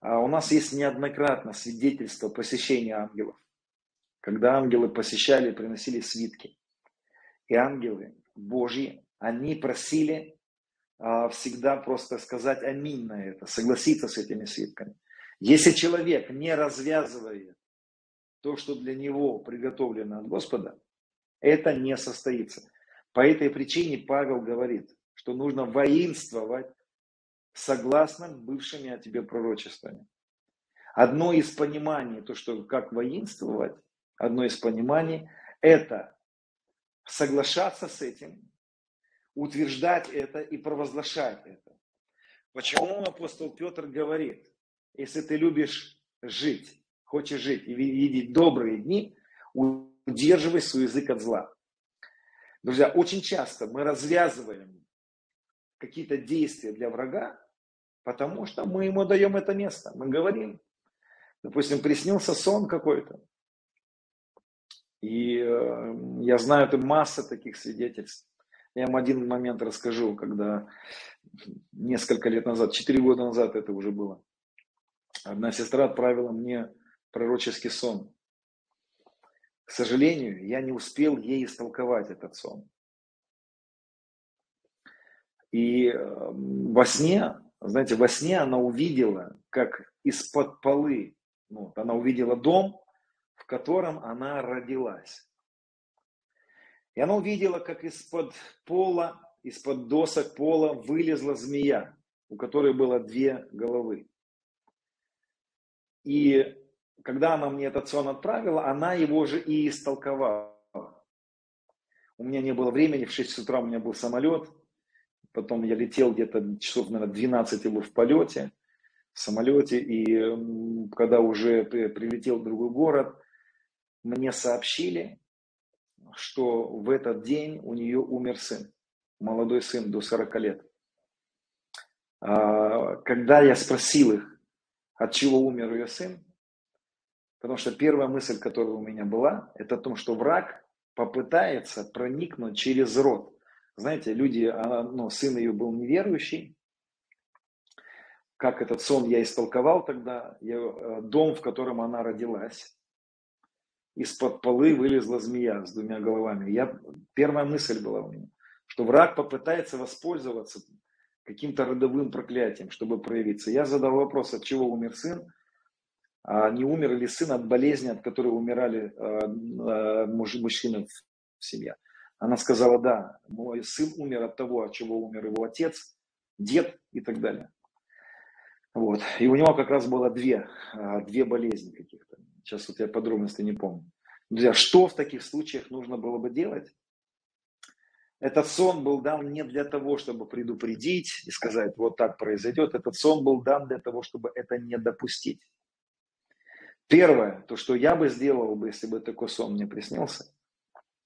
А у нас есть неоднократно свидетельство посещения ангелов, когда ангелы посещали, приносили свитки. И ангелы Божьи, они просили а, всегда просто сказать аминь на это, согласиться с этими свитками. Если человек не развязывает то, что для него приготовлено от Господа, это не состоится. По этой причине Павел говорит, что нужно воинствовать согласно бывшими о тебе пророчествами. Одно из пониманий, то, что как воинствовать, одно из пониманий, это соглашаться с этим, утверждать это и провозглашать это. Почему апостол Петр говорит, если ты любишь жить, хочешь жить и видеть добрые дни, удерживай свой язык от зла. Друзья, очень часто мы развязываем какие-то действия для врага, потому что мы ему даем это место. Мы говорим, допустим, приснился сон какой-то. И э, я знаю, это масса таких свидетельств. Я вам один момент расскажу, когда несколько лет назад, четыре года назад это уже было. Одна сестра отправила мне пророческий сон. К сожалению, я не успел ей истолковать этот сон. И эм, во сне, знаете, во сне она увидела, как из-под полы, ну, она увидела дом, в котором она родилась. И она увидела, как из-под пола, из-под досок пола вылезла змея, у которой было две головы. И когда она мне этот сон отправила, она его же и истолковала. У меня не было времени, в 6 утра у меня был самолет, потом я летел где-то часов, наверное, 12 был в полете, в самолете, и когда уже прилетел в другой город, мне сообщили, что в этот день у нее умер сын, молодой сын до 40 лет. А, когда я спросил их, от чего умер ее сын? Потому что первая мысль, которая у меня была, это о том, что враг попытается проникнуть через род. Знаете, люди, она, ну, сын ее был неверующий. Как этот сон я истолковал тогда, я, э, дом, в котором она родилась, из-под полы вылезла змея с двумя головами. Я, первая мысль была у меня, что враг попытается воспользоваться каким-то родовым проклятием, чтобы проявиться. Я задал вопрос, от чего умер сын, а не умер ли сын от болезни, от которой умирали э, мужчины в семье. Она сказала, да, мой сын умер от того, от чего умер его отец, дед и так далее. Вот. И у него как раз было две, две болезни каких-то. Сейчас вот я подробности не помню. Друзья, что в таких случаях нужно было бы делать? Этот сон был дан не для того, чтобы предупредить и сказать, вот так произойдет. Этот сон был дан для того, чтобы это не допустить. Первое, то, что я бы сделал бы, если бы такой сон мне приснился, а,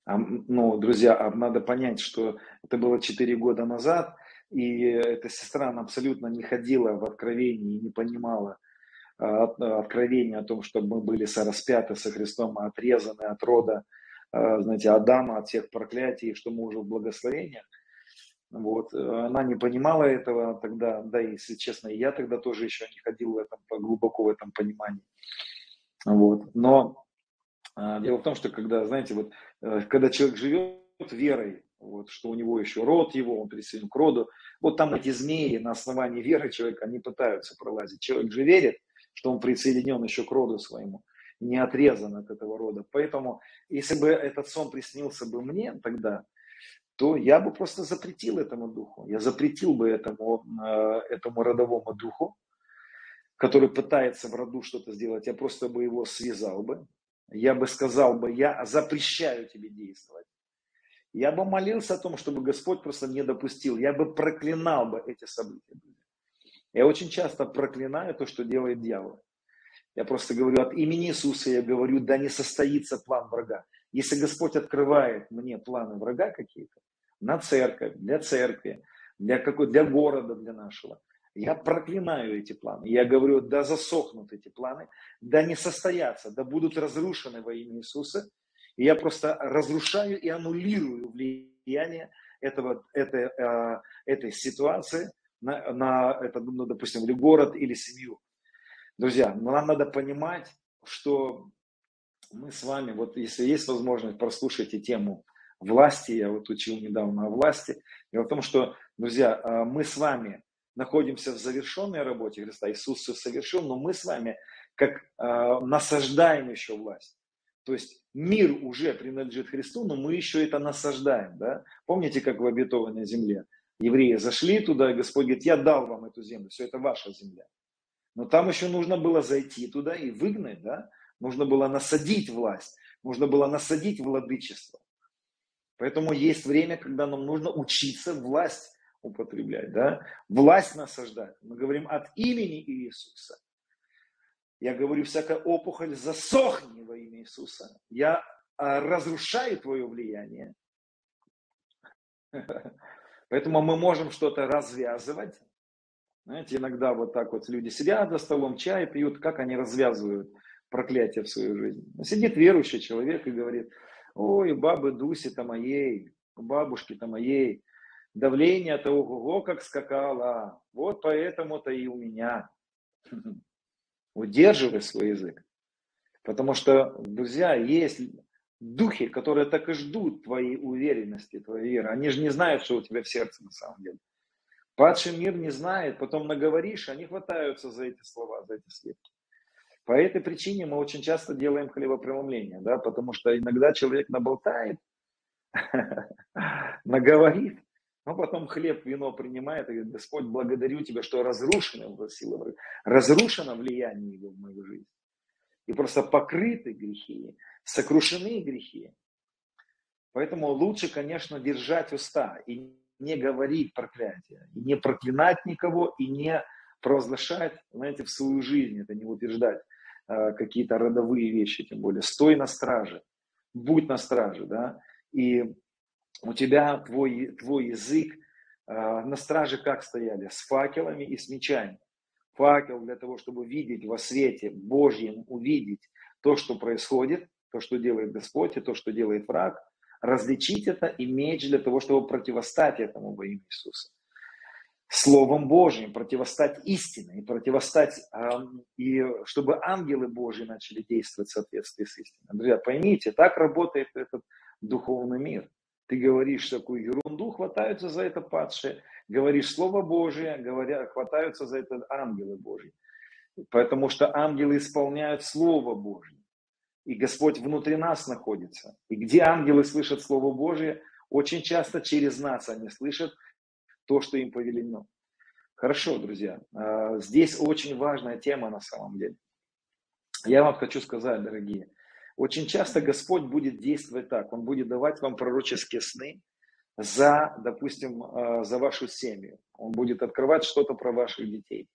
ну, друзья, а надо понять, что это было 4 года назад, и эта сестра, она абсолютно не ходила в откровении, не понимала а, откровения о том, что мы были сораспяты со Христом, отрезаны от рода Э, знаете, Адама от всех проклятий, что мы уже в благословениях. Вот. Она не понимала этого тогда, да, если честно, и я тогда тоже еще не ходил в этом, глубоко в этом понимании. Вот. Но а, дело в том, что когда, знаете, вот, э, когда человек живет верой, вот, что у него еще род его, он присоединен к роду, вот там эти змеи на основании веры человека, они пытаются пролазить. Человек же верит, что он присоединен еще к роду своему не отрезан от этого рода. Поэтому, если бы этот сон приснился бы мне тогда, то я бы просто запретил этому духу. Я запретил бы этому, э, этому родовому духу, который пытается в роду что-то сделать, я просто бы его связал бы. Я бы сказал бы, я запрещаю тебе действовать. Я бы молился о том, чтобы Господь просто не допустил. Я бы проклинал бы эти события. Я очень часто проклинаю то, что делает дьявол. Я просто говорю от имени Иисуса, я говорю, да не состоится план врага. Если Господь открывает мне планы врага какие-то, на церковь, для церкви, для, какой, для города, для нашего, я проклинаю эти планы. Я говорю, да засохнут эти планы, да не состоятся, да будут разрушены во имя Иисуса. И я просто разрушаю и аннулирую влияние этого, этой, э, этой ситуации на, на это, ну, допустим, или город, или семью. Друзья, нам надо понимать, что мы с вами, вот если есть возможность, прослушайте тему власти, я вот учил недавно о власти. Дело в том, что, друзья, а, мы с вами находимся в завершенной работе Христа, Иисус все совершил, но мы с вами как э, насаждаем еще власть. То есть мир уже принадлежит Христу, но мы еще это насаждаем. Да? Помните, как в обетованной земле? Евреи зашли туда, и Господь говорит, я дал вам эту землю, все это ваша земля. Но там еще нужно было зайти туда и выгнать, да? нужно было насадить власть, нужно было насадить владычество. Поэтому есть время, когда нам нужно учиться власть употреблять, да? власть насаждать. Мы говорим от имени Иисуса. Я говорю, всякая опухоль засохни во имя Иисуса. Я а, разрушаю твое влияние. Поэтому мы можем что-то развязывать. Знаете, иногда вот так вот люди сидят за столом, чай пьют, как они развязывают проклятие в свою жизнь. Сидит верующий человек и говорит, ой, бабы Дуси-то моей, бабушки-то моей, давление-то ого-го как скакало, вот поэтому-то и у меня. Удерживай свой язык. Потому что, друзья, есть духи, которые так и ждут твоей уверенности, твоей веры. Они же не знают, что у тебя в сердце на самом деле. Падший мир не знает, потом наговоришь, они хватаются за эти слова, за эти сливки. По этой причине мы очень часто делаем хлебопреломление, да, потому что иногда человек наболтает, наговорит, но потом хлеб, вино принимает и говорит, Господь, благодарю Тебя, что разрушено, сила, разрушено влияние Его в мою жизнь. И просто покрыты грехи, сокрушены грехи. Поэтому лучше, конечно, держать уста и не говорить проклятие, и не проклинать никого, и не провозглашать, знаете, в свою жизнь, это не утверждать э, какие-то родовые вещи, тем более. Стой на страже, будь на страже, да, и у тебя твой, твой язык э, на страже как стояли? С факелами и с мечами. Факел для того, чтобы видеть во свете Божьем, увидеть то, что происходит, то, что делает Господь и то, что делает враг, различить это и меч для того, чтобы противостать этому во имя Иисуса. Словом Божьим противостать истине и противостать, э, и чтобы ангелы Божьи начали действовать в соответствии с истиной. Друзья, поймите, так работает этот духовный мир. Ты говоришь такую ерунду, хватаются за это падшие. Говоришь Слово Божие, говоря, хватаются за это ангелы Божьи. Потому что ангелы исполняют Слово Божье. И Господь внутри нас находится. И где ангелы слышат Слово Божие, очень часто через нас они слышат то, что им повелено. Хорошо, друзья. А, здесь очень важная тема на самом деле. Я вам хочу сказать, дорогие, очень часто Господь будет действовать так. Он будет давать вам пророческие сны за, допустим, э, за вашу семью. Он будет открывать что-то про ваших детей.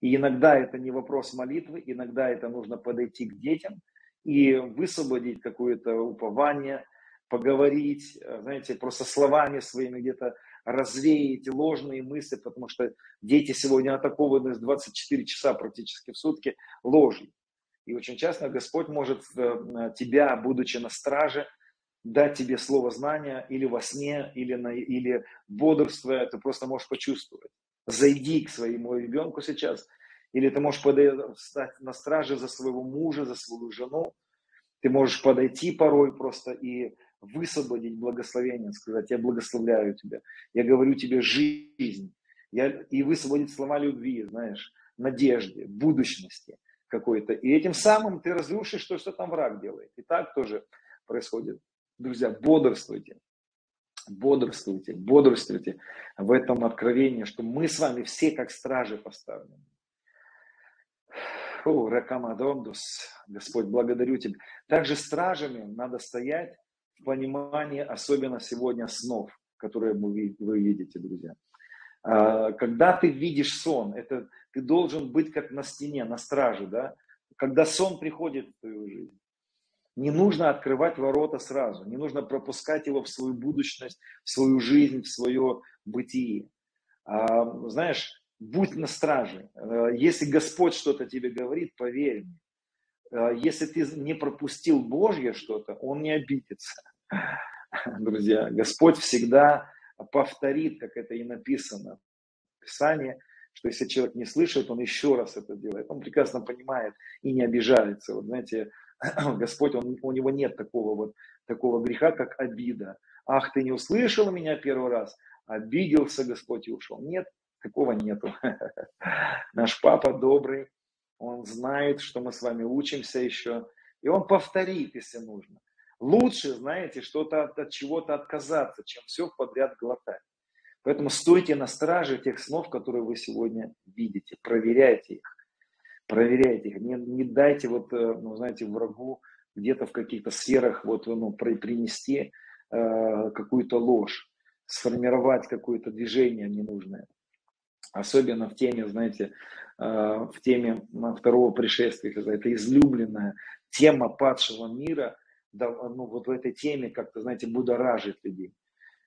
И иногда это не вопрос молитвы, иногда это нужно подойти к детям и высвободить какое-то упование, поговорить, э, знаете, просто словами своими где-то развеять ложные мысли, потому что дети сегодня атакованы 24 часа практически в сутки ложью. И очень часто Господь может э, тебя, будучи на страже, дать тебе слово знания или во сне, или, на, или бодрствуя, ты просто можешь почувствовать. Зайди к своему ребенку сейчас, или ты можешь подойти, стать на страже за своего мужа, за свою жену. Ты можешь подойти порой просто и высвободить благословение, сказать, я благословляю тебя, я говорю тебе жизнь, я, и высвободить слова любви, знаешь, надежды, будущности какой-то. И этим самым ты разрушишь то, что там враг делает. И так тоже происходит. Друзья, бодрствуйте. Бодрствуйте, бодрствуйте в этом откровении, что мы с вами все как стражи поставлены. Фу, Ракамадондус, Господь, благодарю Тебя. Также стражами надо стоять в понимании, особенно сегодня снов, которые вы, видите, друзья. А, когда ты видишь сон, это ты должен быть как на стене, на страже, да? Когда сон приходит в твою жизнь, не нужно открывать ворота сразу, не нужно пропускать его в свою будущность, в свою жизнь, в свое бытие. А, знаешь, будь на страже. А, если Господь что-то тебе говорит, поверь мне. А, если ты не пропустил Божье что-то, Он не обидится. Друзья, Господь всегда повторит, как это и написано в Писании, что если человек не слышит, он еще раз это делает. Он прекрасно понимает и не обижается. Вот знаете, Господь, он, у него нет такого вот такого греха, как обида. Ах, ты не услышал меня первый раз, обиделся Господь и ушел. Нет, такого нету. Наш папа добрый, он знает, что мы с вами учимся еще, и он повторит, если нужно. Лучше, знаете, что-то от, от чего-то отказаться, чем все подряд глотать. Поэтому стойте на страже тех снов, которые вы сегодня видите. Проверяйте их. Проверяйте их. Не, не дайте вот, э, ну, знаете, врагу где-то в каких-то сферах вот, ну, принести э, какую-то ложь, сформировать какое-то движение ненужное. Особенно в теме, знаете, э, в теме второго пришествия, это излюбленная тема падшего мира, да, ну, вот в этой теме как-то, знаете, будоражит людей.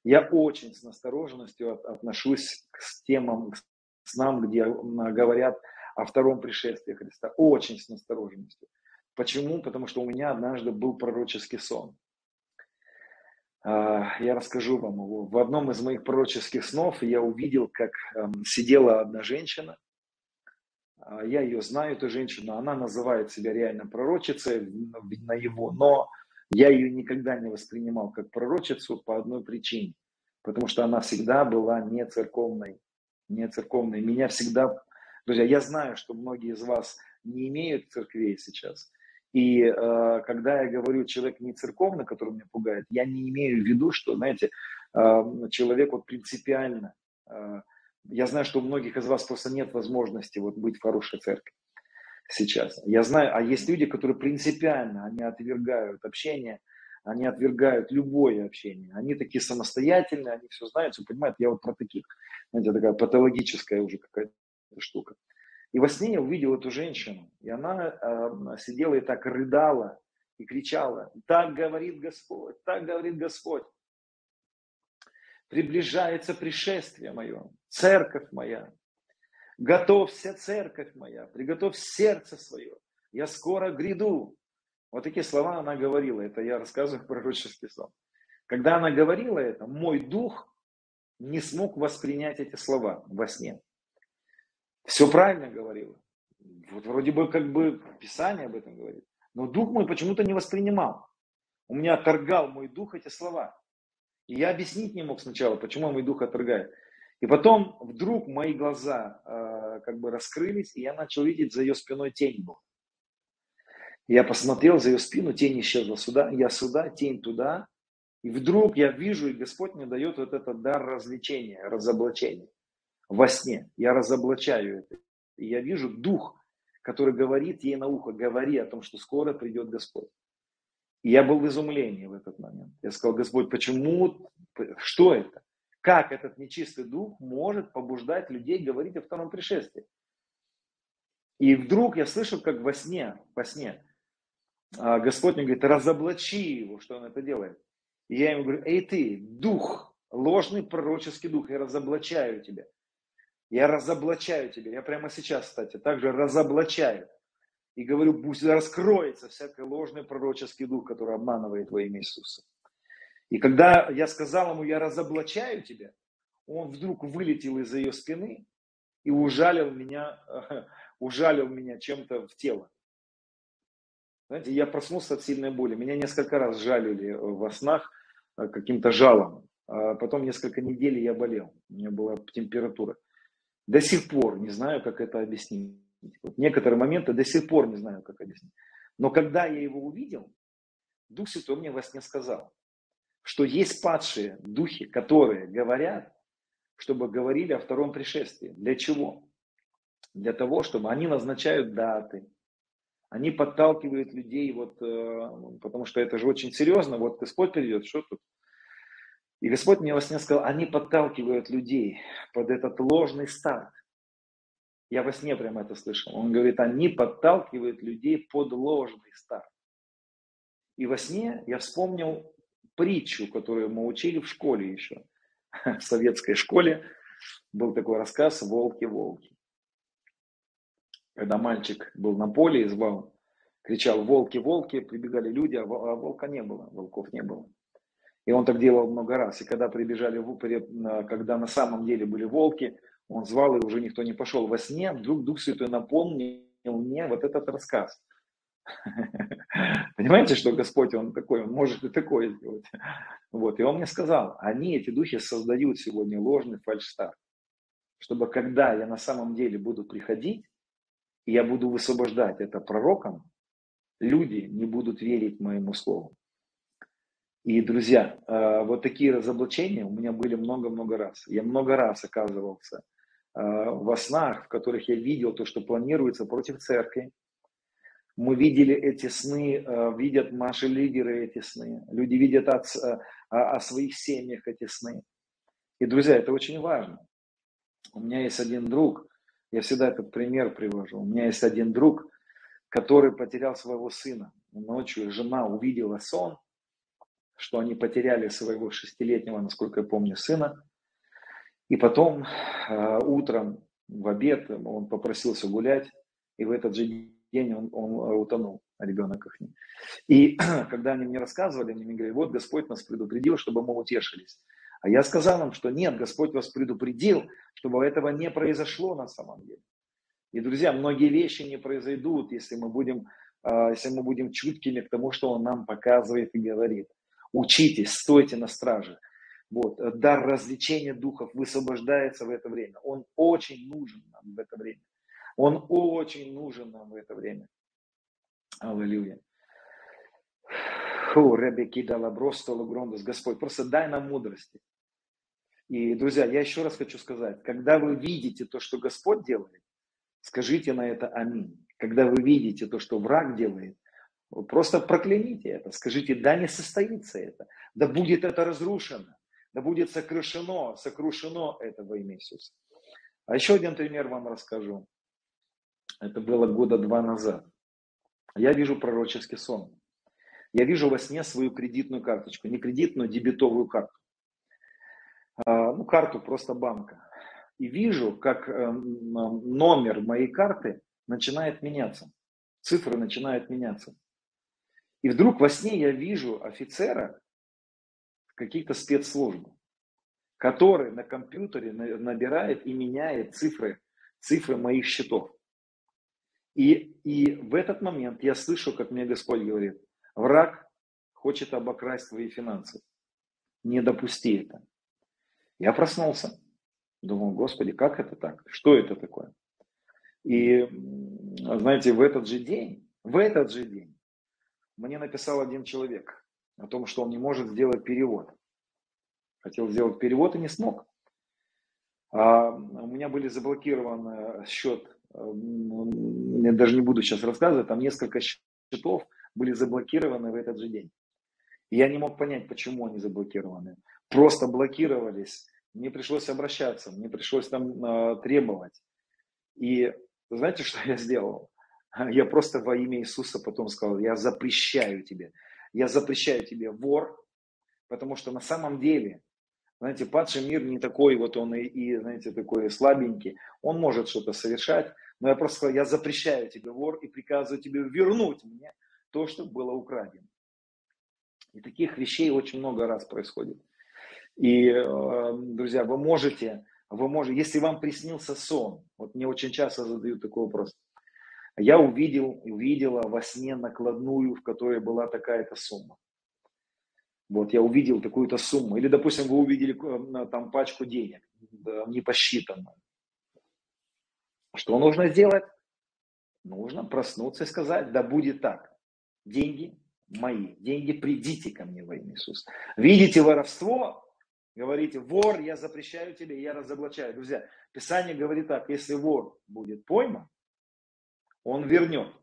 Я очень с настороженностью отношусь к темам, к снам, где говорят о втором пришествии Христа. Очень с настороженностью. Почему? Потому что у меня однажды был пророческий сон. А, я расскажу вам его. В одном из моих пророческих снов я увидел, как эм, сидела одна женщина. А, я ее знаю, эту женщину. Она называет себя реально пророчицей на его, но я ее никогда не воспринимал как пророчицу по одной причине. Потому что она всегда была не церковной. Не церковной. Меня всегда... Друзья, я знаю, что многие из вас не имеют церквей сейчас. И э, когда я говорю человек не церковный, который меня пугает, я не имею в виду, что, знаете, э, человек вот принципиально. Э, я знаю, что у многих из вас просто нет возможности вот быть в хорошей церкви сейчас. Я знаю, а есть люди, которые принципиально, они отвергают общение, они отвергают любое общение. Они такие самостоятельные, они все знают, все понимают. Я вот про таких, знаете, такая патологическая уже какая-то штука. И во сне я увидел эту женщину, и она э, сидела и так рыдала, и кричала, так говорит Господь, так говорит Господь. Приближается пришествие мое, церковь моя. Готовься, церковь моя, приготовь сердце свое. Я скоро гряду. Вот такие слова она говорила. Это я рассказываю пророческий сон. Когда она говорила это, мой дух не смог воспринять эти слова во сне. Все правильно говорила. Вот вроде бы как бы Писание об этом говорит. Но дух мой почему-то не воспринимал. У меня отторгал мой дух эти слова. И я объяснить не мог сначала, почему мой дух отторгает. И потом вдруг мои глаза э, как бы раскрылись, и я начал видеть за ее спиной тень был. Я посмотрел за ее спину, тень исчезла сюда, я сюда, тень туда. И вдруг я вижу, и Господь мне дает вот этот дар развлечения, разоблачения во сне. Я разоблачаю это. И я вижу дух, который говорит ей на ухо, говори о том, что скоро придет Господь. И я был в изумлении в этот момент. Я сказал, Господь, почему, что это? Как этот нечистый дух может побуждать людей говорить о втором пришествии? И вдруг я слышу, как во сне, во сне, а, Господь мне говорит, разоблачи его, что он это делает. И я ему говорю, эй ты, дух, ложный пророческий дух, я разоблачаю тебя. Я разоблачаю тебя. Я прямо сейчас, кстати, также разоблачаю. И говорю, пусть раскроется всякий ложный пророческий дух, который обманывает во имя Иисуса. И когда я сказал ему, я разоблачаю тебя, он вдруг вылетел из-за ее спины и ужалил меня, ужалил меня чем-то в тело. Знаете, я проснулся от сильной боли. Меня несколько раз жалили во снах э, каким-то жалом. А потом несколько недель я болел. У меня была температура. До сих пор не знаю, как это объяснить. Вот некоторые моменты до сих пор не знаю, как объяснить. Но когда я его увидел, Дух Святой мне во сне сказал, что есть падшие духи, которые говорят, чтобы говорили о втором пришествии. Для чего? Для того, чтобы они назначают даты, они подталкивают людей, вот, э, потому что это же очень серьезно, вот Господь придет, что тут и Господь мне во сне сказал, они подталкивают людей под этот ложный старт. Я во сне прямо это слышал. Он говорит, они подталкивают людей под ложный старт. И во сне я вспомнил притчу, которую мы учили в школе еще. В советской школе был такой рассказ «Волки-волки». Когда мальчик был на поле и звал, кричал «Волки-волки», прибегали люди, а, а волка не было, волков не было. И он так делал много раз. И когда прибежали, когда на самом деле были волки, Он звал, и уже никто не пошел. Во сне вдруг Дух Святой напомнил мне вот этот рассказ. Понимаете, что Господь, Он такой, Он может и такое сделать. Вот. И Он мне сказал, они, эти духи, создают сегодня ложный фальшстарт. Чтобы когда я на самом деле буду приходить, и я буду высвобождать это пророком, люди не будут верить моему слову. И, друзья, э, вот такие разоблачения у меня были много-много раз. Я много раз оказывался э, во снах, в которых я видел то, что планируется против церкви, мы видели эти сны, э, видят наши лидеры эти сны. Люди видят э, о своих семьях эти сны. И, друзья, это очень важно. У меня есть один друг, я всегда этот пример привожу. У меня есть один друг, который потерял своего сына. Ночью жена увидела сон, что они потеряли своего шестилетнего, насколько я помню, сына. И потом э, утром в обед он попросился гулять, и в этот же день он, он э, утонул, ребенок их. И когда они мне рассказывали, они мне говорили, вот Господь нас предупредил, чтобы мы утешились. А я сказал им, что нет, Господь вас предупредил, чтобы этого не произошло на самом деле. И, друзья, многие вещи не произойдут, если мы будем, э, если мы будем чуткими к тому, что Он нам показывает и говорит. Учитесь, стойте на страже. Вот. Дар развлечения духов высвобождается в это время. Он очень нужен нам в это время. Он очень нужен нам в это время. Аллилуйя. Фу, Ребеки дала бростолу грондус. Господь, просто дай нам мудрости. И, друзья, я еще раз хочу сказать, когда вы видите то, что Господь делает, скажите на это аминь. Когда вы видите то, что враг делает, просто прокляните это. Скажите, да не состоится это. Да будет это разрушено. Да будет сокрушено, сокрушено это во имя Иисуса. А еще один пример вам расскажу. Это было года два назад. Я вижу пророческий сон. Я вижу во сне свою кредитную карточку. Не кредитную, дебетовую карту. А, ну, карту просто банка. И вижу, как э, номер моей карты начинает меняться. Цифры начинают меняться. И вдруг во сне я вижу офицера каких-то спецслужб, который на компьютере набирает и меняет цифры, цифры моих счетов. И, и в этот момент я слышу, как мне Господь говорит, враг хочет обокрасть твои финансы. Не допусти это. Я проснулся. Думал, Господи, как это так? Что это такое? И, знаете, в этот же день, в этот же день мне написал один человек о том, что он не может сделать перевод. Хотел сделать перевод и не смог. А у меня были заблокированы счет я даже не буду сейчас рассказывать, там несколько счетов были заблокированы в этот же день. Я не мог понять, почему они заблокированы. Просто блокировались. Мне пришлось обращаться, мне пришлось там э, требовать. И знаете, что я сделал? Я просто во имя Иисуса потом сказал, я запрещаю тебе. Я запрещаю тебе вор, потому что на самом деле знаете, падший мир не такой вот он и, и знаете, такой слабенький. Он может что-то совершать, но я просто сказал, я запрещаю тебе, вор, и приказываю тебе вернуть мне то, что было украдено. И таких вещей очень много раз происходит. И, э, друзья, вы можете, вы можете, если вам приснился сон, вот мне очень часто задают такой вопрос, я увидел, увидела во сне накладную, в которой была такая-то сумма. Вот я увидел такую-то сумму. Или, допустим, вы увидели э, там пачку денег, да, не посчитанную. Что нужно сделать? Нужно проснуться и сказать, да будет так. Деньги мои, деньги придите ко мне во имя Иисуса. Видите воровство? Говорите, вор, я запрещаю тебе, я разоблачаю. Друзья, Писание говорит так, если вор будет пойман, он вернет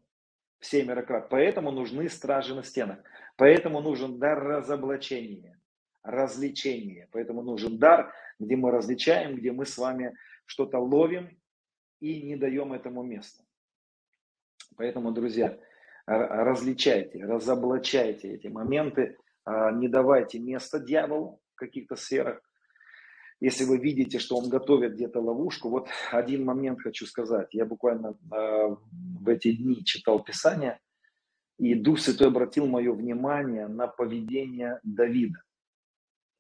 в семеро крат. Поэтому нужны стражи на стенах. Поэтому нужен дар разоблачения, развлечения. Поэтому нужен дар, где мы различаем, где мы с вами что-то ловим и не даем этому места. Поэтому, друзья, различайте, разоблачайте эти моменты, а, не давайте места дьяволу в каких-то сферах. Если вы видите, что он готовит где-то ловушку, вот один момент хочу сказать. Я буквально э, в эти дни читал Писание, и Дух Святой обратил мое внимание на поведение Давида.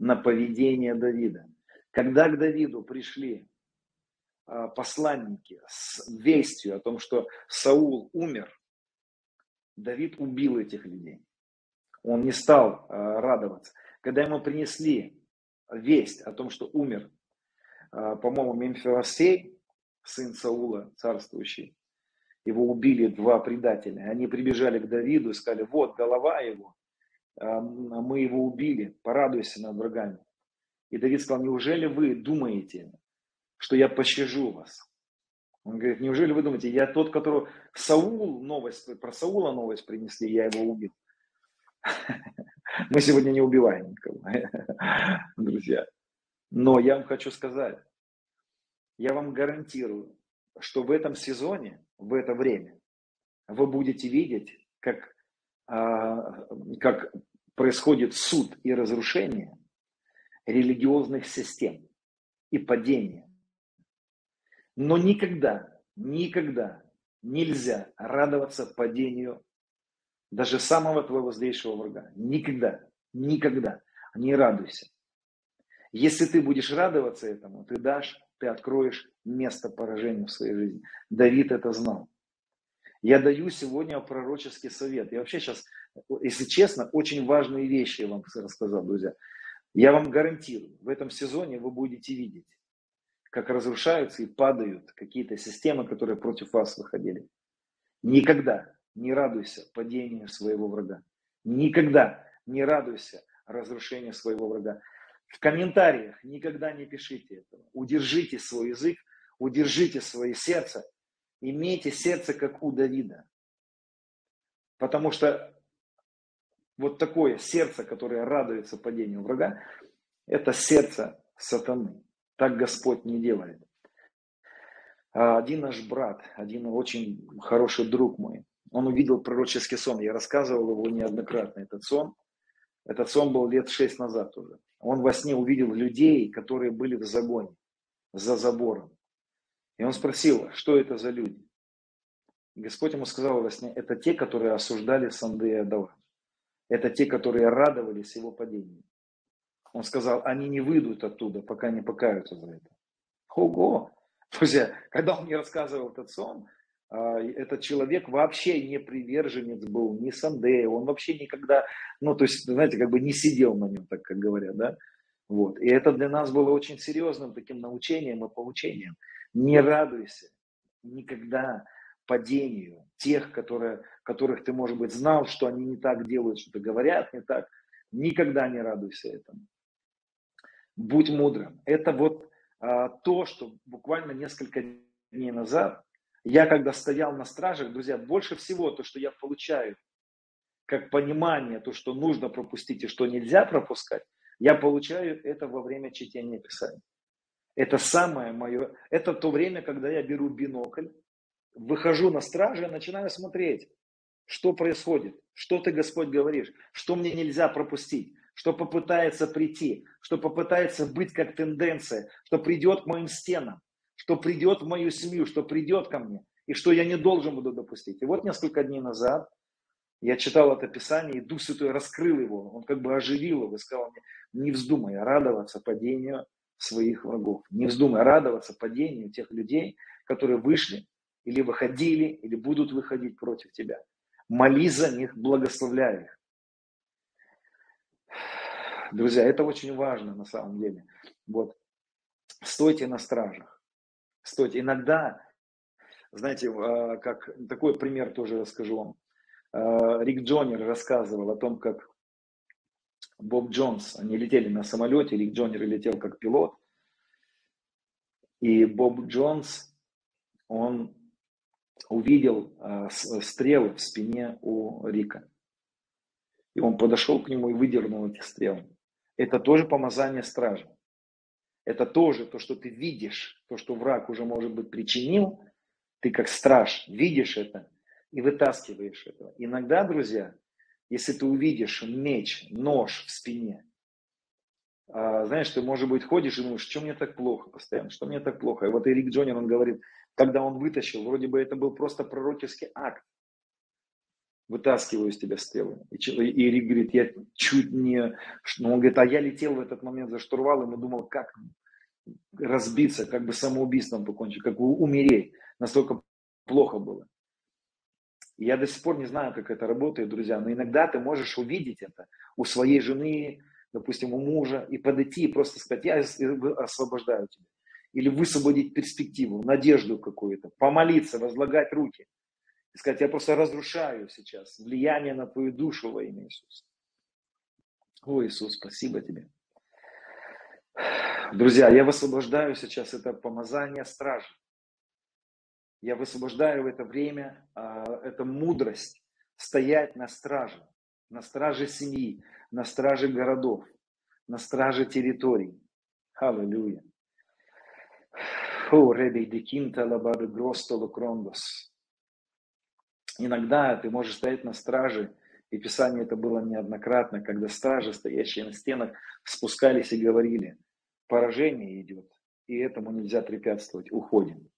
На поведение Давида. Когда к Давиду пришли а, посланники с вестью о том, что Саул умер, Давид убил этих людей. Он не стал а, радоваться. Когда ему принесли весть о том, что умер, а, по-моему, Мемфиосей, сын Саула, царствующий, его убили два предателя. Они прибежали к Давиду и сказали, вот голова его, мы его убили, порадуйся над врагами. И Давид сказал, неужели вы думаете, что я пощажу вас. Он говорит, неужели вы думаете, я тот, которого Саул новость, про Саула новость принесли, я его убил. Мы сегодня не убиваем никого, друзья. Но я вам хочу сказать, я вам гарантирую, что в этом сезоне, в это время, вы будете видеть, как, а, как происходит суд и разрушение религиозных систем и падение но никогда, никогда нельзя радоваться падению даже самого твоего злейшего врага. Никогда, никогда не радуйся. Если ты будешь радоваться этому, ты дашь, ты откроешь место поражения в своей жизни. Давид это знал. Я даю сегодня пророческий совет. Я вообще сейчас, если честно, очень важные вещи я вам рассказал, друзья. Я вам гарантирую, в этом сезоне вы будете видеть, как разрушаются и падают какие-то системы, которые против вас выходили. Никогда не радуйся падению своего врага. Никогда не радуйся разрушению своего врага. В комментариях никогда не пишите этого. Удержите свой язык, удержите свое сердце. Имейте сердце, как у Давида. Потому что вот такое сердце, которое радуется падению врага, это сердце сатаны. Так Господь не делает. А один наш брат, один очень хороший друг мой, он увидел пророческий сон. Я рассказывал его неоднократно, этот сон. Этот сон был лет шесть назад уже. Он во сне увидел людей, которые были в загоне, за забором. И он спросил, что это за люди? Господь ему сказал во сне, это те, которые осуждали Сандея Адава. Это те, которые радовались его падению. Он сказал, они не выйдут оттуда, пока не покаются за это. Ого! Друзья, когда он мне рассказывал этот сон, а, этот человек вообще не приверженец был, не Сандея, он вообще никогда, ну, то есть, знаете, как бы не сидел на нем, так как говорят, да, вот. И это для нас было очень серьезным таким научением и получением. Не радуйся никогда падению тех, которые, которых ты, может быть, знал, что они не так делают, что-то говорят не так. Никогда не радуйся этому будь мудрым. Это вот а, то, что буквально несколько дней назад я, когда стоял на стражах, друзья, больше всего то, что я получаю, как понимание, то, что нужно пропустить и что нельзя пропускать, я получаю это во время чтения Писания. Это самое мое, это то время, когда я беру бинокль, выхожу на стражи и начинаю смотреть, что происходит, что ты, Господь, говоришь, что мне нельзя пропустить что попытается прийти, что попытается быть как тенденция, что придет к моим стенам, что придет в мою семью, что придет ко мне, и что я не должен буду допустить. И вот несколько дней назад я читал это Писание, и Дух Святой раскрыл его, он как бы оживил его и сказал мне, не вздумай радоваться падению своих врагов, не вздумай радоваться падению тех людей, которые вышли или выходили, или будут выходить против тебя. Моли за них, благословляй их. Друзья, это очень важно на самом деле. Вот. Стойте на стражах. Стойте. Иногда, знаете, а, как такой пример тоже расскажу вам. А, Рик Джонер рассказывал о том, как Боб Джонс, они летели на самолете, Рик Джонер летел как пилот. И Боб Джонс, он увидел а, стрелы в спине у Рика. И он подошел к нему и выдернул эти стрелы это тоже помазание стражи. Это тоже то, что ты видишь, то, что враг уже, может быть, причинил, ты как страж видишь это и вытаскиваешь это. Иногда, друзья, если ты увидишь меч, нож в спине, а, знаешь, ты, может быть, ходишь и думаешь, что мне так плохо постоянно, что мне так плохо. И вот Эрик Джонер, он говорит, когда он вытащил, вроде бы это был просто пророческий акт вытаскиваю из тебя стрелы. И, и Рик говорит, я чуть не... Ну, он говорит, а я летел в этот момент за штурвалом и думал, как, разбиться, как бы самоубийством покончить, как бы умереть. Настолько плохо было. Я до сих пор не знаю, как это работает, друзья, но иногда ты можешь увидеть это у своей жены, допустим, у мужа, и подойти и просто сказать, я освобождаю тебя. Или высвободить перспективу, надежду какую-то, помолиться, возлагать руки. И сказать, я просто разрушаю сейчас влияние на твою душу во имя Иисуса. О, Иисус, спасибо тебе. Друзья, я высвобождаю сейчас это помазание стражи. Я высвобождаю в это время, а, это мудрость стоять на страже, на страже семьи, на страже городов, на страже территорий. Аллилуйя. О, ребей декинта лабады гростолу крондос. Иногда ты можешь стоять на страже, и Писание это было неоднократно, когда стражи, стоящие на стенах, спускались и говорили, поражение идет, и этому нельзя препятствовать, уходим.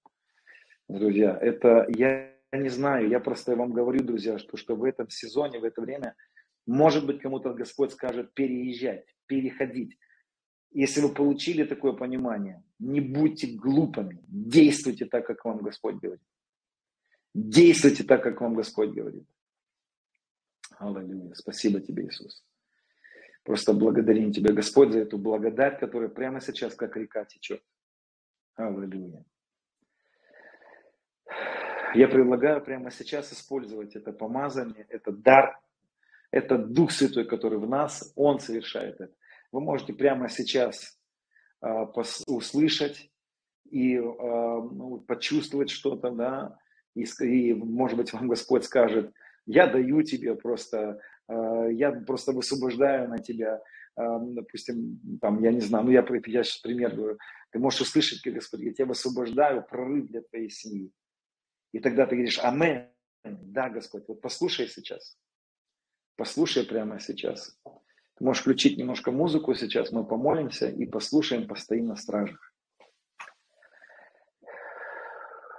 Друзья, это я не знаю, я просто вам говорю, друзья, что, что в этом сезоне, в это время, может быть, кому-то Господь скажет переезжать, переходить. Если вы получили такое понимание, не будьте глупыми, действуйте так, как вам Господь говорит. Действуйте так, как вам Господь говорит. Аллилуйя. Спасибо тебе, Иисус. Просто благодарим Тебя, Господь, за эту благодать, которая прямо сейчас, как река, течет. Аллилуйя. Я предлагаю прямо сейчас использовать это помазание, это дар, это Дух Святой, который в нас, Он совершает это. Вы можете прямо сейчас пос, услышать и э, ну, почувствовать что-то, да, и, и, может быть, вам Господь скажет, я даю тебе просто, э, я просто высвобождаю на тебя, э, допустим, там, я не знаю, ну я, я сейчас пример говорю, ты можешь услышать, как Господь, я тебя высвобождаю прорыв для твоей семьи. И тогда ты говоришь, амин, да, Господь, вот послушай сейчас, послушай прямо сейчас. Ты можешь включить немножко музыку сейчас, мы помолимся и послушаем, постоим на стражах.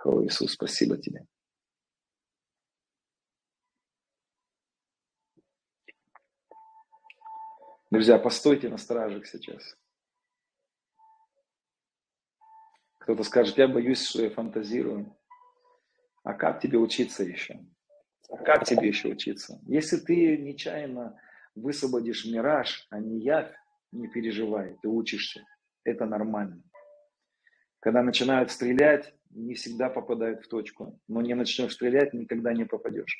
О, Иисус, спасибо тебе. Друзья, постойте на стражах сейчас. Кто-то скажет, я боюсь, что я фантазирую. А как тебе учиться еще? А как тебе еще учиться? Если ты нечаянно высвободишь мираж, а не явь, не переживай, ты учишься. Это нормально. Когда начинают стрелять, не всегда попадают в точку. Но не начнешь стрелять, никогда не попадешь.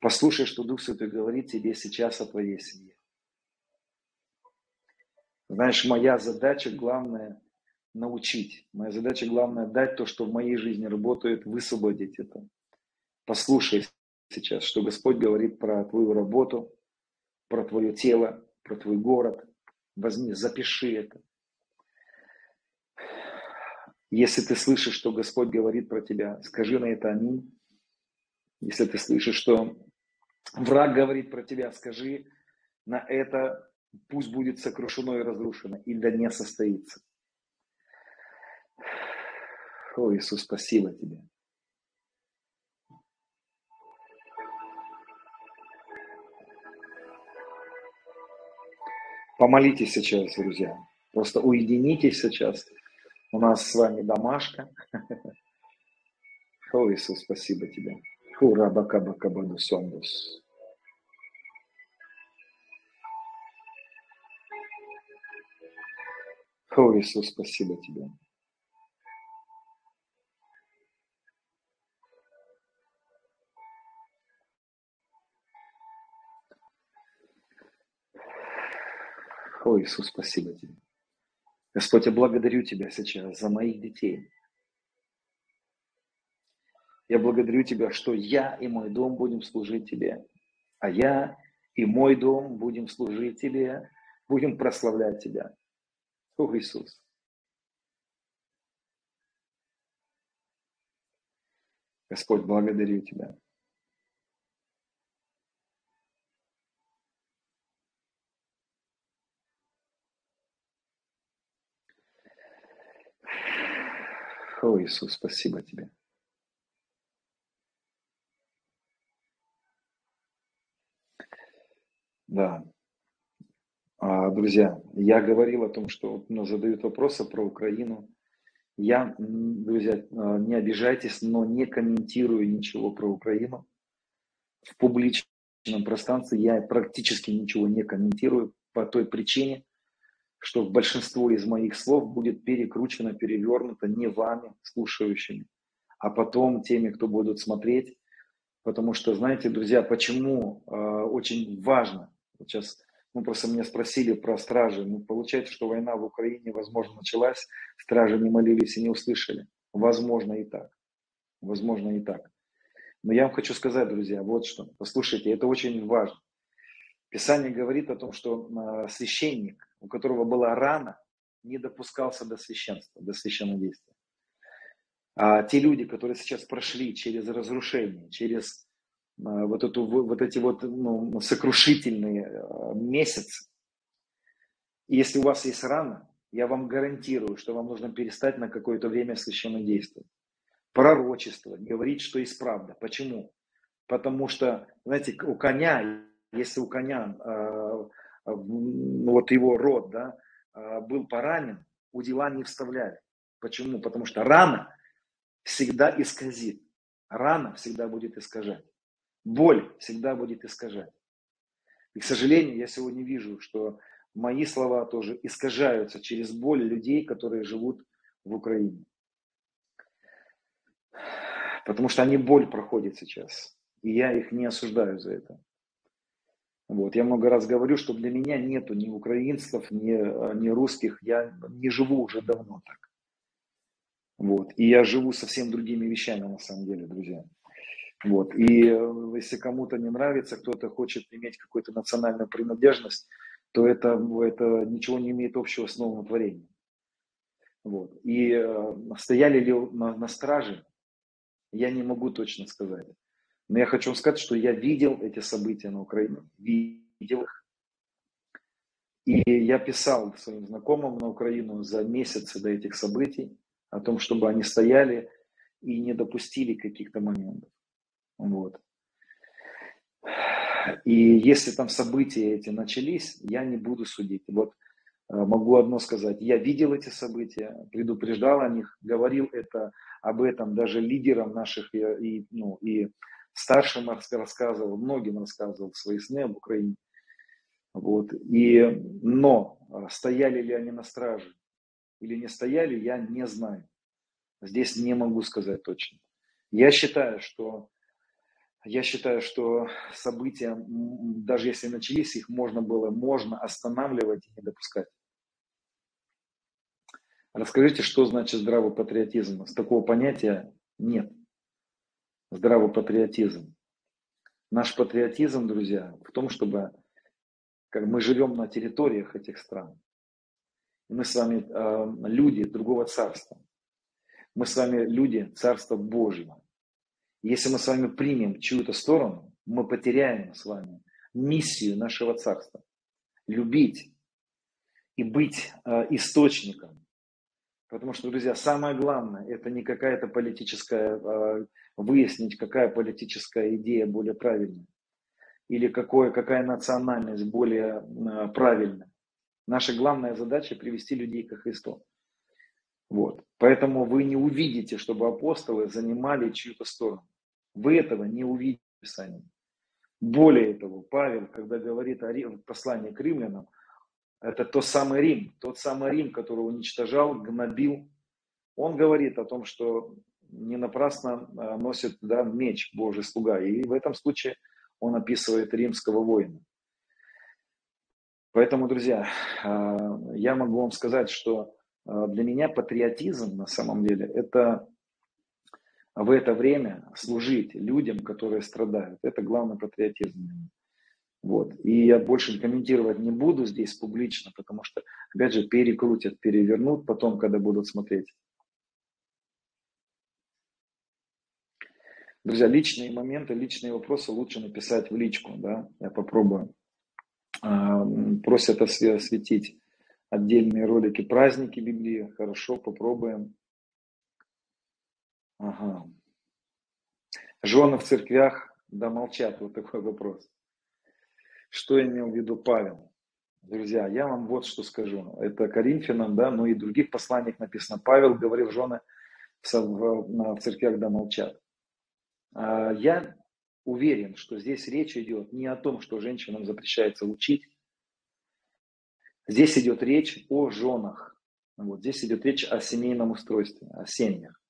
Послушай, что Дух Святой говорит тебе сейчас о твоей семье. Знаешь, моя задача главная научить. Моя задача главная дать то, что в моей жизни работает, высвободить это. Послушай сейчас, что Господь говорит про твою работу, про твое тело, про твой город. Возьми, запиши это. Если ты слышишь, что Господь говорит про тебя, скажи на это аминь. Если ты слышишь, что враг говорит про тебя, скажи на это, пусть будет сокрушено и разрушено, и да не состоится. О, Иисус, спасибо тебе. Помолитесь сейчас, друзья. Просто уединитесь сейчас. У нас с вами домашка. О, Иисус, спасибо тебе. Хура бака бака баду сондус. О, Иисус, спасибо тебе. О, Иисус, спасибо тебе. Господь, я благодарю Тебя сейчас за моих детей. Я благодарю Тебя, что я и мой дом будем служить Тебе, а я и мой дом будем служить Тебе, будем прославлять Тебя. О, Иисус. Господь, благодарю Тебя. О, Иисус, спасибо тебе. Да. А, друзья, я говорил о том, что ну, задают вопросы про Украину. Я, друзья, а, не обижайтесь, но не комментирую ничего про Украину. В публичном пространстве я практически ничего не комментирую по той причине, что большинство из моих слов будет перекручено, перевернуто не вами, слушающими, а потом теми, кто будут смотреть. Потому что, знаете, друзья, почему э, очень важно, вот сейчас ну, просто меня спросили про стражи. Ну, получается, что война в Украине, возможно, началась, стражи не молились и не услышали. Возможно и так. Возможно и так. Но я вам хочу сказать, друзья, вот что. Послушайте, это очень важно. Писание говорит о том, что а, священник, у которого была рана, не допускался до священства, до священнодействия. А те люди, которые сейчас прошли через разрушение, через а, вот, эту, вот эти вот ну, сокрушительные а, месяцы, если у вас есть рана, я вам гарантирую, что вам нужно перестать на какое-то время священно действовать. Пророчествовать, говорить, что есть правда. Почему? Потому что, знаете, у коня, если у коня, э, вот его род, да, э, был поранен, у дела не вставляли. Почему? Потому что рана всегда исказит. Рана всегда будет искажать. Боль всегда будет искажать. И, к сожалению, я сегодня вижу, что мои слова тоже искажаются через боль людей, которые живут в Украине. Потому что они боль проходят сейчас. И я их не осуждаю за это. Вот. Я много раз говорю, что для меня нету ни украинцев, ни, ни русских. Я не живу уже давно так. Вот. И я живу совсем другими вещами на самом деле, друзья. Вот. И э, если кому-то не нравится, кто-то хочет иметь какую-то национальную принадлежность, то это, это ничего не имеет общего с новым творением. Вот. И э, стояли ли на, на страже, я не могу точно сказать. Но я хочу сказать, что я видел эти события на Украине, видел их. И я писал своим знакомым на Украину за месяцы до этих событий о том, чтобы они стояли и не допустили каких-то моментов. Вот. И если там события эти начались, я не буду судить. Вот э, могу одно сказать. Я видел эти события, предупреждал о них, говорил это об этом даже лидерам наших и, и, ну, и старшим рассказывал, многим рассказывал свои сны об Украине. Вот. И, но э, стояли ли они на страже или не стояли, я не знаю. Здесь не могу сказать точно. Я считаю, что я считаю, что события, даже если начались, их можно было, можно останавливать и не допускать. Расскажите, что значит здравый патриотизм? С такого понятия нет. Здравый патриотизм. Наш патриотизм, друзья, в том, чтобы как мы живем на территориях этих стран. Мы с вами э, люди другого царства. Мы с вами люди царства Божьего. Если мы с вами примем чью-то сторону, мы потеряем с вами миссию нашего царства. Любить и быть э, источником. Потому что, друзья, самое главное, это не какая-то политическая, э, выяснить, какая политическая идея более правильная. Или какое, какая национальность более э, правильная. Наша главная задача привести людей к Христу. Вот. Поэтому вы не увидите, чтобы апостолы занимали чью-то сторону. Вы этого не увидите в Писании. Более того, Павел, когда говорит о послании к римлянам, это тот самый Рим, тот самый Рим, который уничтожал, гнобил. Он говорит о том, что не напрасно а, носит да, меч Божий слуга. И в этом случае он описывает римского воина. Поэтому, друзья, а, я могу вам сказать, что а, для меня патриотизм на самом деле это в это время служить людям, которые страдают. Это главный патриотизм. Вот. И я больше комментировать не буду здесь публично, потому что, опять же, перекрутят, перевернут потом, когда будут смотреть. Друзья, личные моменты, личные вопросы лучше написать в личку, да, я попробую. А, просят осветить отдельные ролики праздники Библии. Хорошо, попробуем. Ага. Жены в церквях да молчат. Вот такой вопрос. Что имел в виду Павел? друзья, я вам вот что скажу. Это Коринфянам, да, но и в других посланиях написано. Павел говорил жены в церквях, да молчат. А, я уверен, что здесь речь идет не о том, что женщинам запрещается учить. Здесь идет речь о женах. Вот, здесь идет речь о семейном устройстве, о семьях.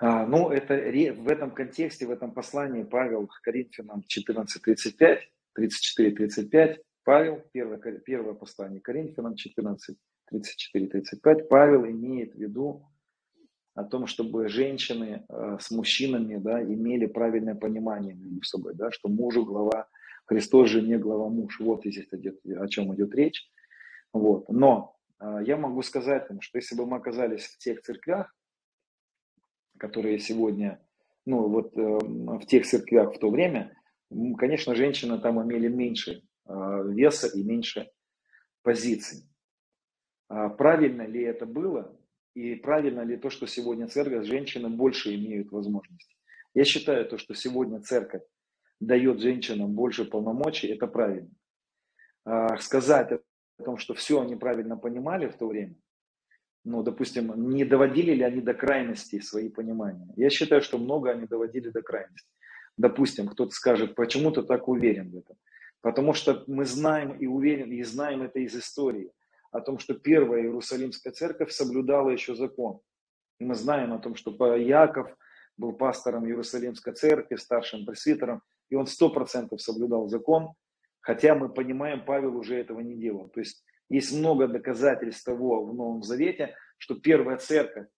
А, ну, это в этом контексте, в этом послании Павел Коринфянам 14.35, 34.35, Павел, первое, первое послание Коринфянам 14, 34-35, Павел имеет в виду о том, чтобы женщины э, с мужчинами да, имели правильное понимание между собой, да, что мужу глава, Христос же не глава муж. Вот здесь идет, о чем идет речь. Вот. Но э, я могу сказать что если бы мы оказались в тех церквях, которые сегодня, ну вот э, в тех церквях в то время, конечно, женщины там имели меньше э, веса и меньше позиций. А правильно ли это было? И правильно ли то, что сегодня церковь, женщины больше имеют возможности? Я считаю то, что сегодня церковь дает женщинам больше полномочий, это правильно. А сказать о том, что все они правильно понимали в то время, ну, допустим, не доводили ли они до крайности свои понимания? Я считаю, что много они доводили до крайности. Допустим, кто-то скажет, почему ты так уверен в этом? Потому что мы знаем и уверен, и знаем это из истории, о том, что первая Иерусалимская церковь соблюдала еще закон. И мы знаем о том, что Яков был пастором Иерусалимской церкви, старшим пресвитером, и он сто процентов соблюдал закон, хотя мы понимаем, Павел уже этого не делал. То есть есть много доказательств того в Новом Завете, что первая церковь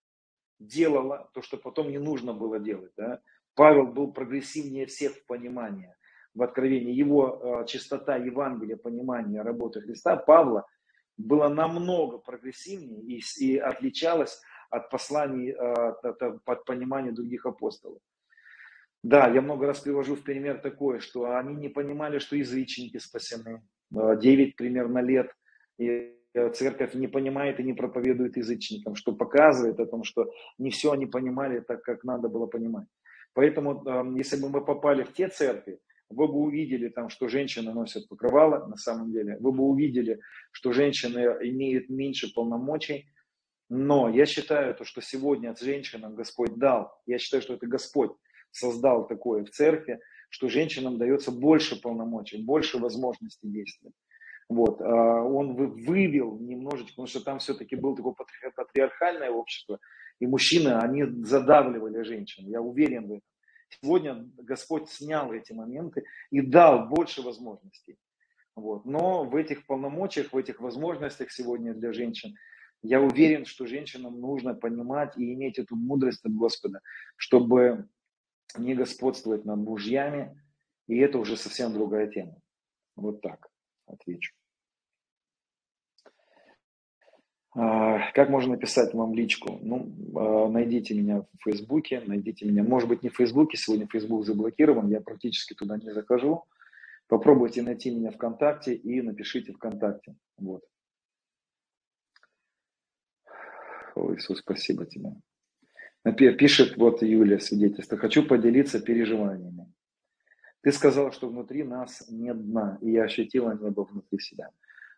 делала то, что потом не нужно было делать. Да? Павел был прогрессивнее всех в понимании, в откровении. Его э, чистота Евангелия, понимания работы Христа, Павла, была намного прогрессивнее и, и отличалась от посланий, э, от, от понимания других апостолов. Да, я много раз привожу в пример такое, что они не понимали, что язычники спасены. 9 примерно лет и э, церковь не понимает и не проповедует язычникам, что показывает о том, что не все они понимали так, как надо было понимать. Поэтому, эм, если бы мы попали в те церкви, вы бы увидели там, что женщины носят покрывало, на самом деле, вы бы увидели, что женщины имеют меньше полномочий, но я считаю, то, что сегодня женщинам Господь дал, я считаю, что это Господь создал такое в церкви, что женщинам дается больше полномочий, больше возможностей действовать. Вот, а, он вывел немножечко, потому что там все-таки было такое патриархальное общество, и мужчины, они задавливали женщин, я уверен в этом. Сегодня Господь снял эти моменты и дал больше возможностей. Вот. Но в этих полномочиях, в этих возможностях сегодня для женщин, я уверен, что женщинам нужно понимать и иметь эту мудрость от Господа, чтобы не господствовать над мужьями, и это уже совсем другая тема. Вот так отвечу. А, как можно написать вам личку? Ну, а, найдите меня в Фейсбуке, найдите меня, может быть, не в Фейсбуке, сегодня Фейсбук заблокирован, я практически туда не захожу. Попробуйте найти меня ВКонтакте и напишите ВКонтакте. Вот. О, Иисус, спасибо тебе. Пишет вот Юлия свидетельство. Хочу поделиться переживаниями. Ты сказал, что внутри нас нет дна, и я ощутила небо внутри себя.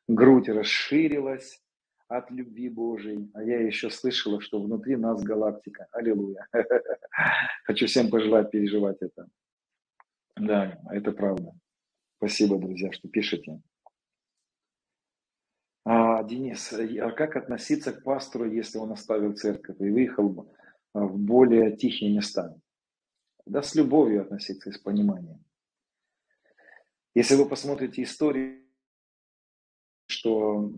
Грудь расширилась, от любви Божией. А я еще слышала, что внутри нас галактика. Аллилуйя. Хочу всем пожелать переживать это. Да, это правда. Спасибо, друзья, что пишете. А, Денис, а как относиться к пастору, если он оставил церковь и выехал в более тихие места? Да, с любовью относиться и с пониманием. Если вы посмотрите историю, что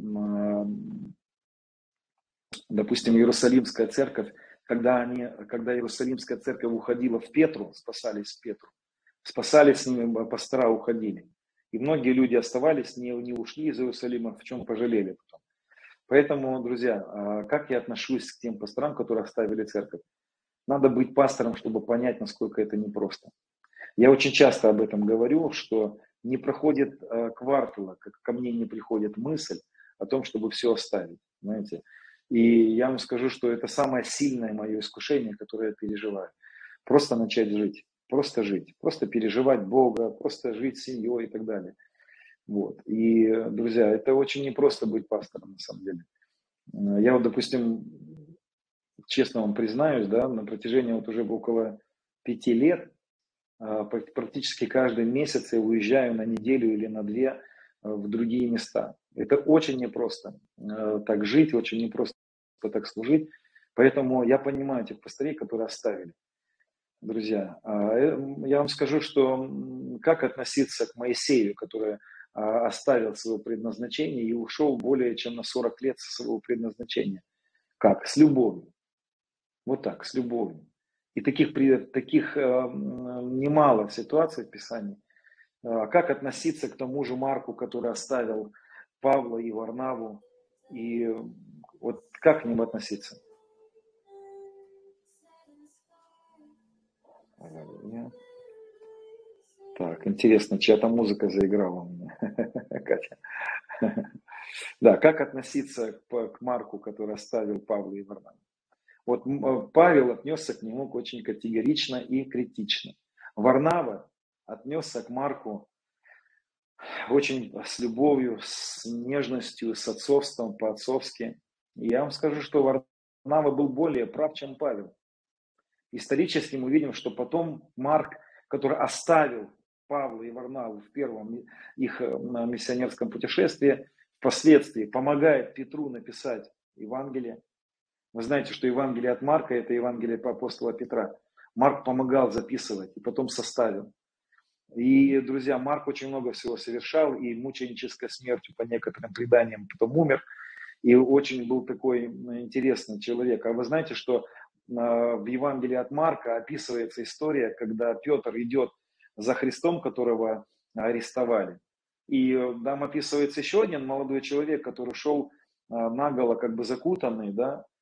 допустим, Иерусалимская церковь, когда, они, когда Иерусалимская церковь уходила в Петру, спасались в Петру, спасались с ними, пастора уходили. И многие люди оставались, не, не ушли из Иерусалима, в чем пожалели потом. Поэтому, друзья, а как я отношусь к тем пасторам, которые оставили церковь? Надо быть пастором, чтобы понять, насколько это непросто. Я очень часто об этом говорю, что не проходит а, квартала, как ко мне не приходит мысль о том, чтобы все оставить. Знаете, и я вам скажу, что это самое сильное мое искушение, которое я переживаю. Просто начать жить, просто жить, просто переживать Бога, просто жить с семьей и так далее. Вот. И, друзья, это очень непросто быть пастором, на самом деле. Я вот, допустим, честно вам признаюсь, да, на протяжении вот уже около пяти лет практически каждый месяц я уезжаю на неделю или на две а, в другие места. Это очень непросто а, так жить, очень непросто так служить. Поэтому я понимаю тех пастырей, которые оставили. Друзья, э, я вам скажу, что как относиться к Моисею, который оставил свое предназначение и ушел более чем на 40 лет со своего предназначения. Как? С любовью. Вот так, с любовью. И таких, таких э, немало ситуаций в Писании. А как относиться к тому же Марку, который оставил Павла и Варнаву? И вот как к ним относиться? Так, интересно, чья-то музыка заиграла у меня, Катя. Да, как относиться к Марку, который оставил Павла и Варнаву? Вот э, Павел отнесся к нему очень категорично и критично. Варнава отнесся к Марку очень с любовью, с нежностью, с отцовством, по-отцовски. И я вам скажу, что Варнава был более прав, чем Павел. Исторически мы видим, что потом Марк, который оставил Павла и Варнаву в первом их э, миссионерском путешествии, впоследствии помогает Петру написать Евангелие, вы знаете, что Евангелие от Марка – это Евангелие по апостола Петра. Марк помогал записывать и потом составил. И, друзья, Марк очень много всего совершал, и мученической смертью по некоторым преданиям потом умер. И очень был такой интересный человек. А вы знаете, что а, в Евангелии от Марка описывается история, когда Петр идет за Христом, которого арестовали. И там описывается еще один молодой человек, который шел а, наголо, как бы закутанный, да, Э,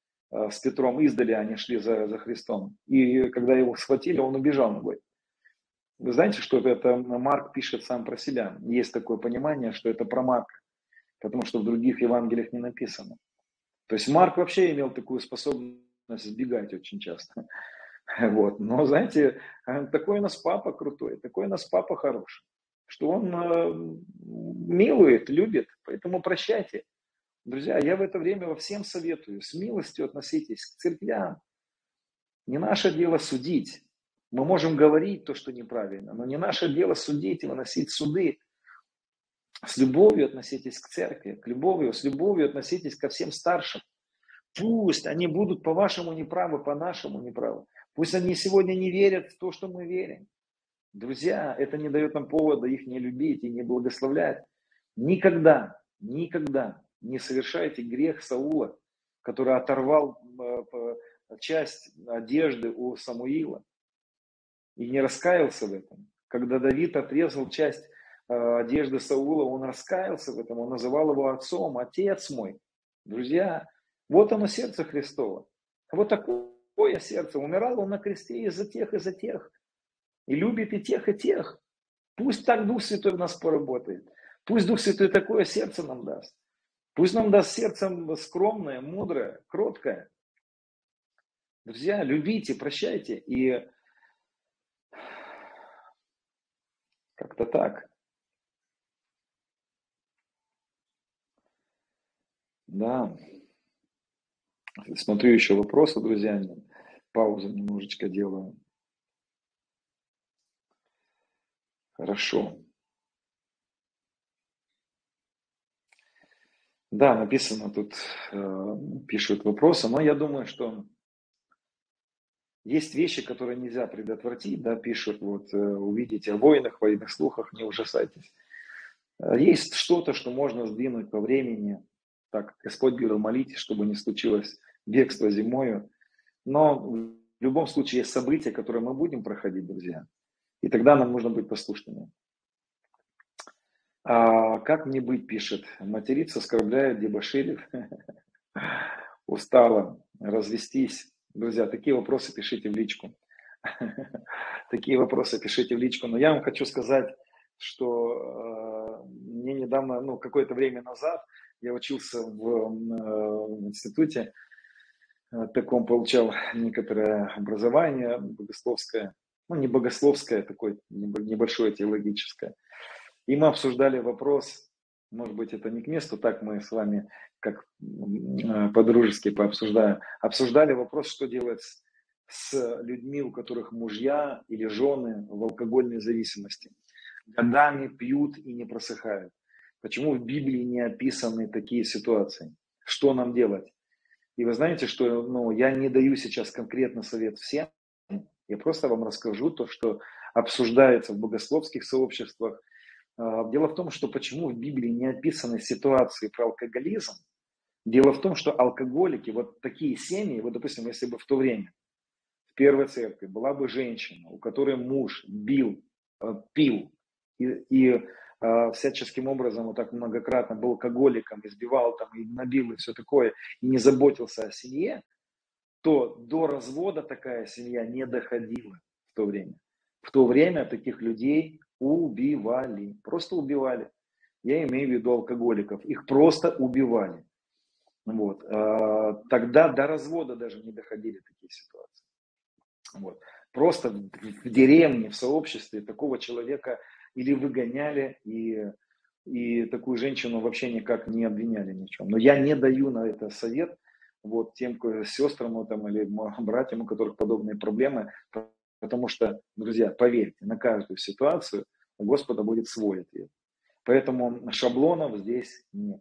с Петром издали они шли за, за Христом. И когда его схватили, он убежал ногой. Вы знаете, что это Марк пишет сам про себя. Есть такое понимание, что это про Марка, потому что в других Евангелиях не написано. То есть Марк вообще имел такую способность сбегать очень часто. Вот. Но, знаете, э, такой у нас папа крутой, такой у нас папа хороший, что он э, милует, любит, поэтому прощайте. Друзья, я в это время во всем советую, с милостью относитесь к церквям. Не наше дело судить. Мы можем говорить то, что неправильно, но не наше дело судить и выносить суды. С любовью относитесь к церкви, к любовью, с любовью относитесь ко всем старшим. Пусть они будут по-вашему неправы, по-нашему неправы. Пусть они сегодня не верят в то, что мы верим. Друзья, это не дает нам повода их не любить и не благословлять. Никогда, никогда не совершайте грех Саула, который оторвал э, часть одежды у Самуила и не раскаялся в этом. Когда Давид отрезал часть э, одежды Саула, он раскаялся в этом, он называл его отцом, отец мой. Друзья, вот оно сердце Христова. Вот такое сердце. Умирал он на кресте из-за тех, из-за тех. И любит и тех, и тех. Пусть так Дух Святой в нас поработает. Пусть Дух Святой такое сердце нам даст. Пусть нам даст сердцем скромное, мудрое, кроткое. Друзья, любите, прощайте. И как-то так. Да. Смотрю еще вопросы, друзья. Паузу немножечко делаю. Хорошо. Да, написано тут, э, пишут вопросы, но я думаю, что есть вещи, которые нельзя предотвратить, да, пишут, вот, э, увидите о войнах, военных слухах, не ужасайтесь. Э, есть что-то, что можно сдвинуть по времени, так, Господь говорил, молитесь, чтобы не случилось бегство зимою, но в любом случае есть события, которые мы будем проходить, друзья, и тогда нам нужно быть послушными. А как мне быть, пишет. Материться, оскорбляет, дебоширит. Устала. Развестись. Друзья, такие вопросы пишите в личку. Такие вопросы пишите в личку. Но я вам хочу сказать, что э, мне недавно, ну, какое-то время назад, я учился в, э, в институте, э, таком получал некоторое образование богословское, ну, не богословское, такое небольшое теологическое. И мы обсуждали вопрос, может быть, это не к месту, так мы с вами как э, по-дружески пообсуждаем, обсуждали вопрос, что делать с людьми, у которых мужья или жены в алкогольной зависимости. Годами пьют и не просыхают. Почему в Библии не описаны такие ситуации? Что нам делать? И вы знаете, что ну, я не даю сейчас конкретно совет всем, я просто вам расскажу то, что обсуждается в богословских сообществах. А, дело в том, что почему в Библии не описаны ситуации про алкоголизм. Дело в том, что алкоголики, вот такие семьи, вот, допустим, если бы в то время в первой церкви была бы женщина, у которой муж бил, э, пил и, и э, всяческим образом вот так многократно был алкоголиком, избивал там и набил и все такое, и не заботился о семье, то до развода такая семья не доходила в то время. В то время таких людей убивали, просто убивали. Я имею в виду алкоголиков, их просто убивали. Вот. А, тогда до развода даже не доходили такие ситуации. Вот. Просто в деревне, в сообществе такого человека или выгоняли, и, и такую женщину вообще никак не обвиняли ни в чем. Но я не даю на это совет, вот тем сестрам там, или братьям, у которых подобные проблемы, потому что, друзья, поверьте, на каждую ситуацию у Господа будет свой ответ. Поэтому шаблонов здесь нет.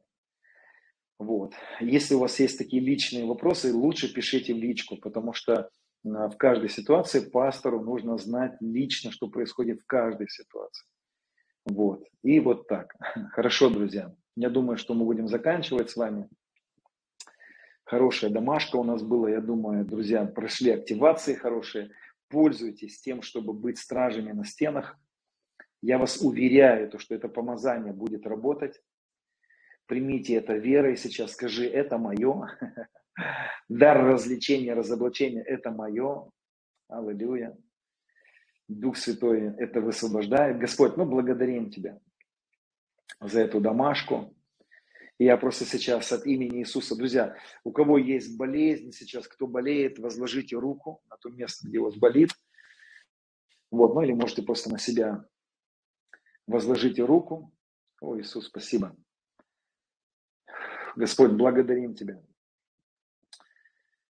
Вот. Если у вас есть такие личные вопросы, лучше пишите в личку, потому что а, в каждой ситуации пастору нужно знать лично, что происходит в каждой ситуации. Вот. И вот так. Хорошо, друзья. Я думаю, что мы будем заканчивать с вами. Хорошая домашка у нас была, я думаю, друзья, прошли активации хорошие. Пользуйтесь тем, чтобы быть стражами на стенах. Я вас уверяю, то, что это помазание будет работать. Примите это верой сейчас, скажи, это мое. Дар развлечения, разоблачения – это мое. Аллилуйя. Дух Святой это высвобождает. Господь, мы благодарим Тебя за эту домашку. Я просто сейчас от имени Иисуса, друзья, у кого есть болезнь сейчас, кто болеет, возложите руку на то место, где у вас болит. Вот, ну или можете просто на себя возложите руку. О, Иисус, спасибо. Господь, благодарим Тебя.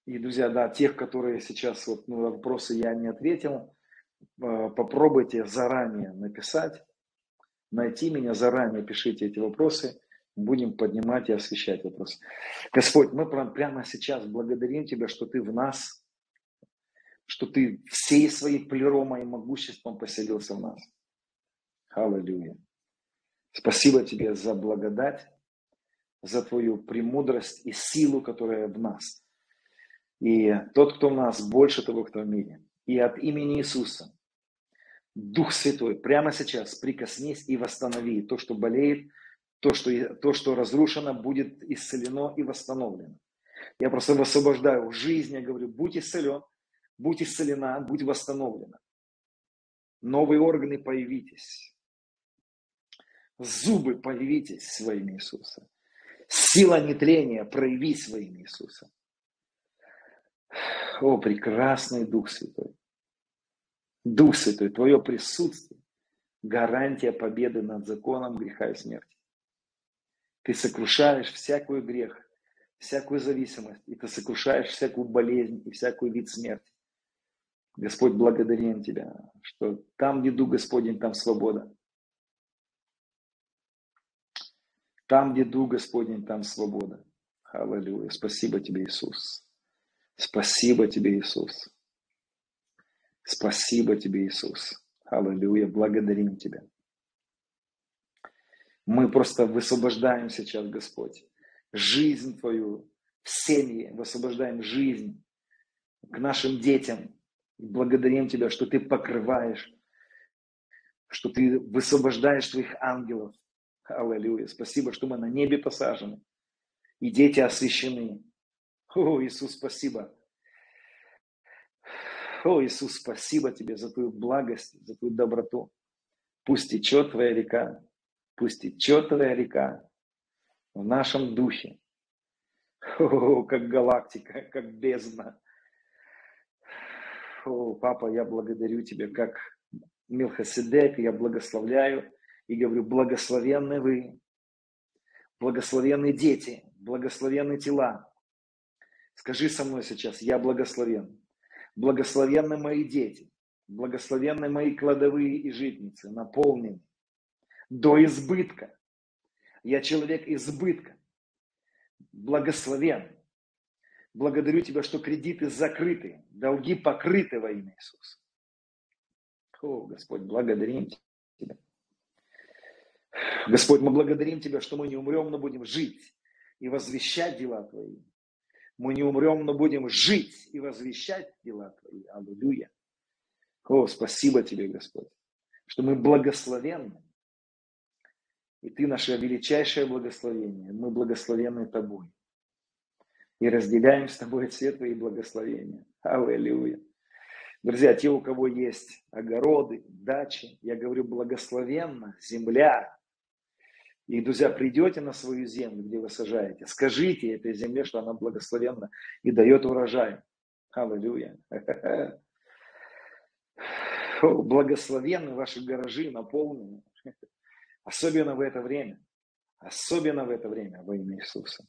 И, друзья, да, тех, которые сейчас, вот, ну, вопросы я не ответил, э, попробуйте заранее написать, найти меня заранее, пишите эти вопросы, будем поднимать и освещать вопрос. Господь, мы прямо сейчас благодарим Тебя, что Ты в нас, что Ты всей своей плеромой и могуществом поселился в нас. Аллилуйя. Спасибо Тебе за благодать, за Твою премудрость и силу, которая в нас. И тот, кто в нас, больше того, кто в мире. И от имени Иисуса, Дух Святой, прямо сейчас прикоснись и восстанови то, что болеет, то, что, то, что разрушено, будет исцелено и восстановлено. Я просто высвобождаю жизнь, я говорю, будь исцелен, будь исцелена, будь восстановлена. Новые органы появитесь. Зубы появитесь своими Иисуса. Сила нетления прояви своими Иисуса. О, прекрасный Дух Святой. Дух Святой, Твое присутствие – гарантия победы над законом греха и смерти. Ты сокрушаешь всякую грех, всякую зависимость, и ты сокрушаешь всякую болезнь и всякую вид смерти. Господь, благодарим Тебя, что там, где Дух Господень, там свобода. Там, где Дух Господень, там свобода. Аллилуйя. Спасибо Тебе, Иисус. Спасибо Тебе, Иисус. Спасибо Тебе, Иисус. Аллилуйя. Благодарим Тебя. Мы просто высвобождаем сейчас, Господь, жизнь Твою в семье, высвобождаем жизнь к нашим детям. благодарим Тебя, что Ты покрываешь, что Ты высвобождаешь Твоих ангелов. Аллилуйя. Спасибо, что мы на небе посажены. И дети освящены. О, Иисус, спасибо. О, Иисус, спасибо Тебе за Твою благость, за Твою доброту. Пусть течет Твоя река, Пусть течет твоя река в нашем духе, О, как галактика, как бездна. О, папа, я благодарю тебя, как Милхаседек, я благословляю и говорю, благословенны вы, благословенны дети, благословенны тела. Скажи со мной сейчас, я благословен. Благословенны мои дети, благословенны мои кладовые и житницы, наполнены до избытка. Я человек избытка, благословен. Благодарю Тебя, что кредиты закрыты, долги покрыты во имя Иисуса. О, Господь, благодарим Тебя. Господь, мы благодарим Тебя, что мы не умрем, но будем жить и возвещать дела Твои. Мы не умрем, но будем жить и возвещать дела Твои. Аллилуйя. О, спасибо Тебе, Господь, что мы благословенны. И Ты наше величайшее благословение. Мы благословенны Тобой. И разделяем с Тобой все Твои благословения. Аллилуйя. Друзья, те, у кого есть огороды, дачи, я говорю, благословенна земля. И, друзья, придете на свою землю, где вы сажаете, скажите этой земле, что она благословенна и дает урожай. Аллилуйя. Благословенны ваши гаражи, наполнены. Особенно в это время. Особенно в это время во имя Иисуса.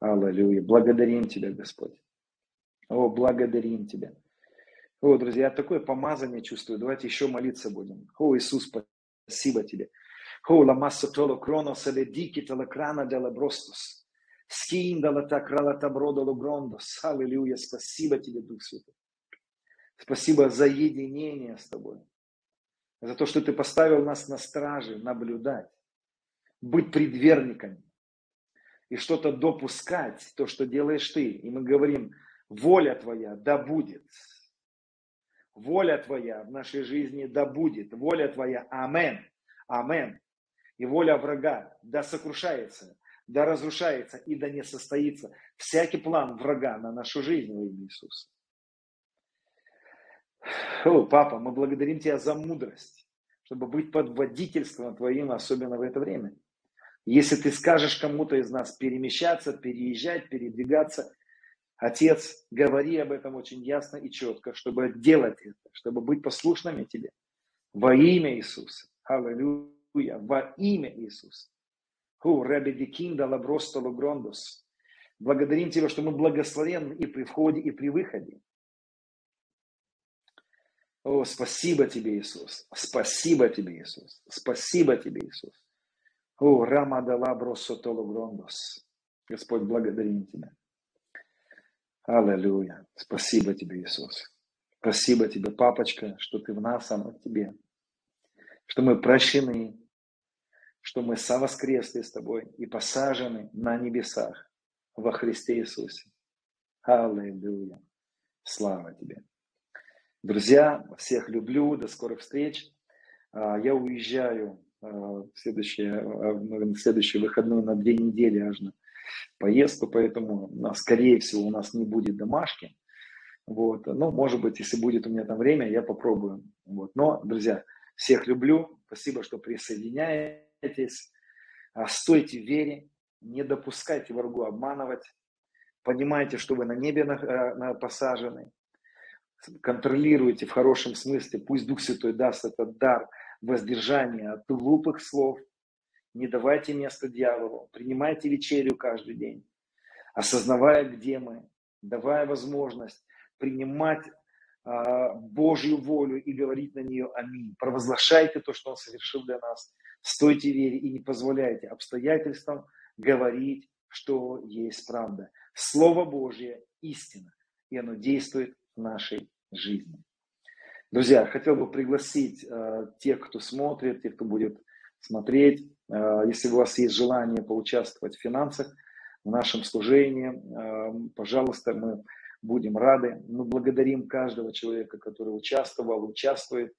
Аллилуйя. Благодарим Тебя, Господь. О, благодарим Тебя. О, друзья, я такое помазание чувствую. Давайте еще молиться будем. О, Иисус, спасибо Тебе. О, ла масса толо кроно саледики крана дела бростус. Скиндала та крала таброда лугрондос. Аллилуйя. Спасибо Тебе, Дух Святой. Спасибо за единение с Тобой. За то, что Ты поставил нас на страже, наблюдать. Быть предверниками. И что-то допускать, то, что делаешь Ты. И мы говорим, воля Твоя да будет воля Твоя в нашей жизни да будет, воля Твоя, амен, амен. И воля врага да сокрушается, да разрушается и да не состоится всякий план врага на нашу жизнь во имя Иисуса. О, папа, мы благодарим Тебя за мудрость, чтобы быть под водительством Твоим, особенно в это время. Если Ты скажешь кому-то из нас перемещаться, переезжать, передвигаться, Отец, говори об этом очень ясно и четко, чтобы делать это, чтобы быть послушными Тебе. Во имя Иисуса. Аллилуйя. Во имя Иисуса. Ху, Раби Дикинда Лаброста Лугрондус. Благодарим Тебя, что мы благословенны и при входе, и при выходе. О, спасибо Тебе, Иисус. Спасибо Тебе, Иисус. Спасибо Тебе, Иисус. О, Рамадала Бросотологрондос. Господь, благодарим Тебя. Аллилуйя. Спасибо тебе, Иисус. Спасибо тебе, папочка, что ты в нас, а мы в тебе. Что мы прощены, что мы совоскресли с тобой и посажены на небесах во Христе Иисусе. Аллилуйя. Слава тебе. Друзья, всех люблю. До скорых встреч. А, я уезжаю а, в следующие, а, в следующие выходные на две недели аж на поездку, поэтому, скорее всего, у нас не будет домашки. Вот. Ну, может быть, если будет у меня там время, я попробую. Вот. Но, друзья, всех люблю. Спасибо, что присоединяетесь. Стойте в вере, не допускайте врагу обманывать. Понимайте, что вы на небе посажены. Контролируйте в хорошем смысле. Пусть Дух Святой даст этот дар воздержания от глупых слов, не давайте место дьяволу, принимайте вечерю каждый день, осознавая, где мы, давая возможность принимать а, Божью волю и говорить на нее аминь. Провозглашайте то, что Он совершил для нас. Стойте в вере и не позволяйте обстоятельствам говорить, что есть правда. Слово Божье – истина, и оно действует нашей жизни. Друзья, хотел бы пригласить э, тех, кто смотрит, тех, кто будет смотреть, Э, если у вас есть желание поучаствовать в финансах, в нашем служении, э, пожалуйста, мы будем рады. Мы благодарим каждого человека, который участвовал, участвует,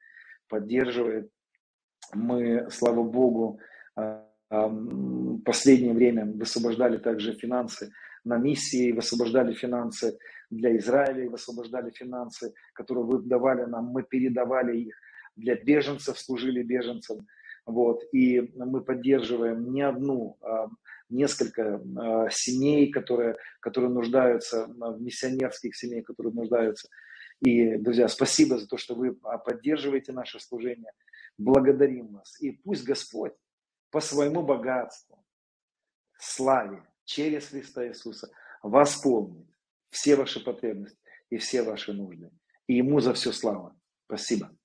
поддерживает. Мы, слава Богу, э, в последнее время высвобождали также финансы на миссии, высвобождали финансы для Израиля, высвобождали финансы, которые вы давали нам, мы передавали их для беженцев, служили беженцам. Вот, и мы поддерживаем не одну, а несколько а, семей, которые, которые нуждаются, а, миссионерских семей, которые нуждаются. И, друзья, спасибо за то, что вы поддерживаете наше служение. благодарим вас. И пусть Господь по своему богатству, славе, через Христа Иисуса восполнит все ваши потребности и все ваши нужды. И Ему за все слава. Спасибо.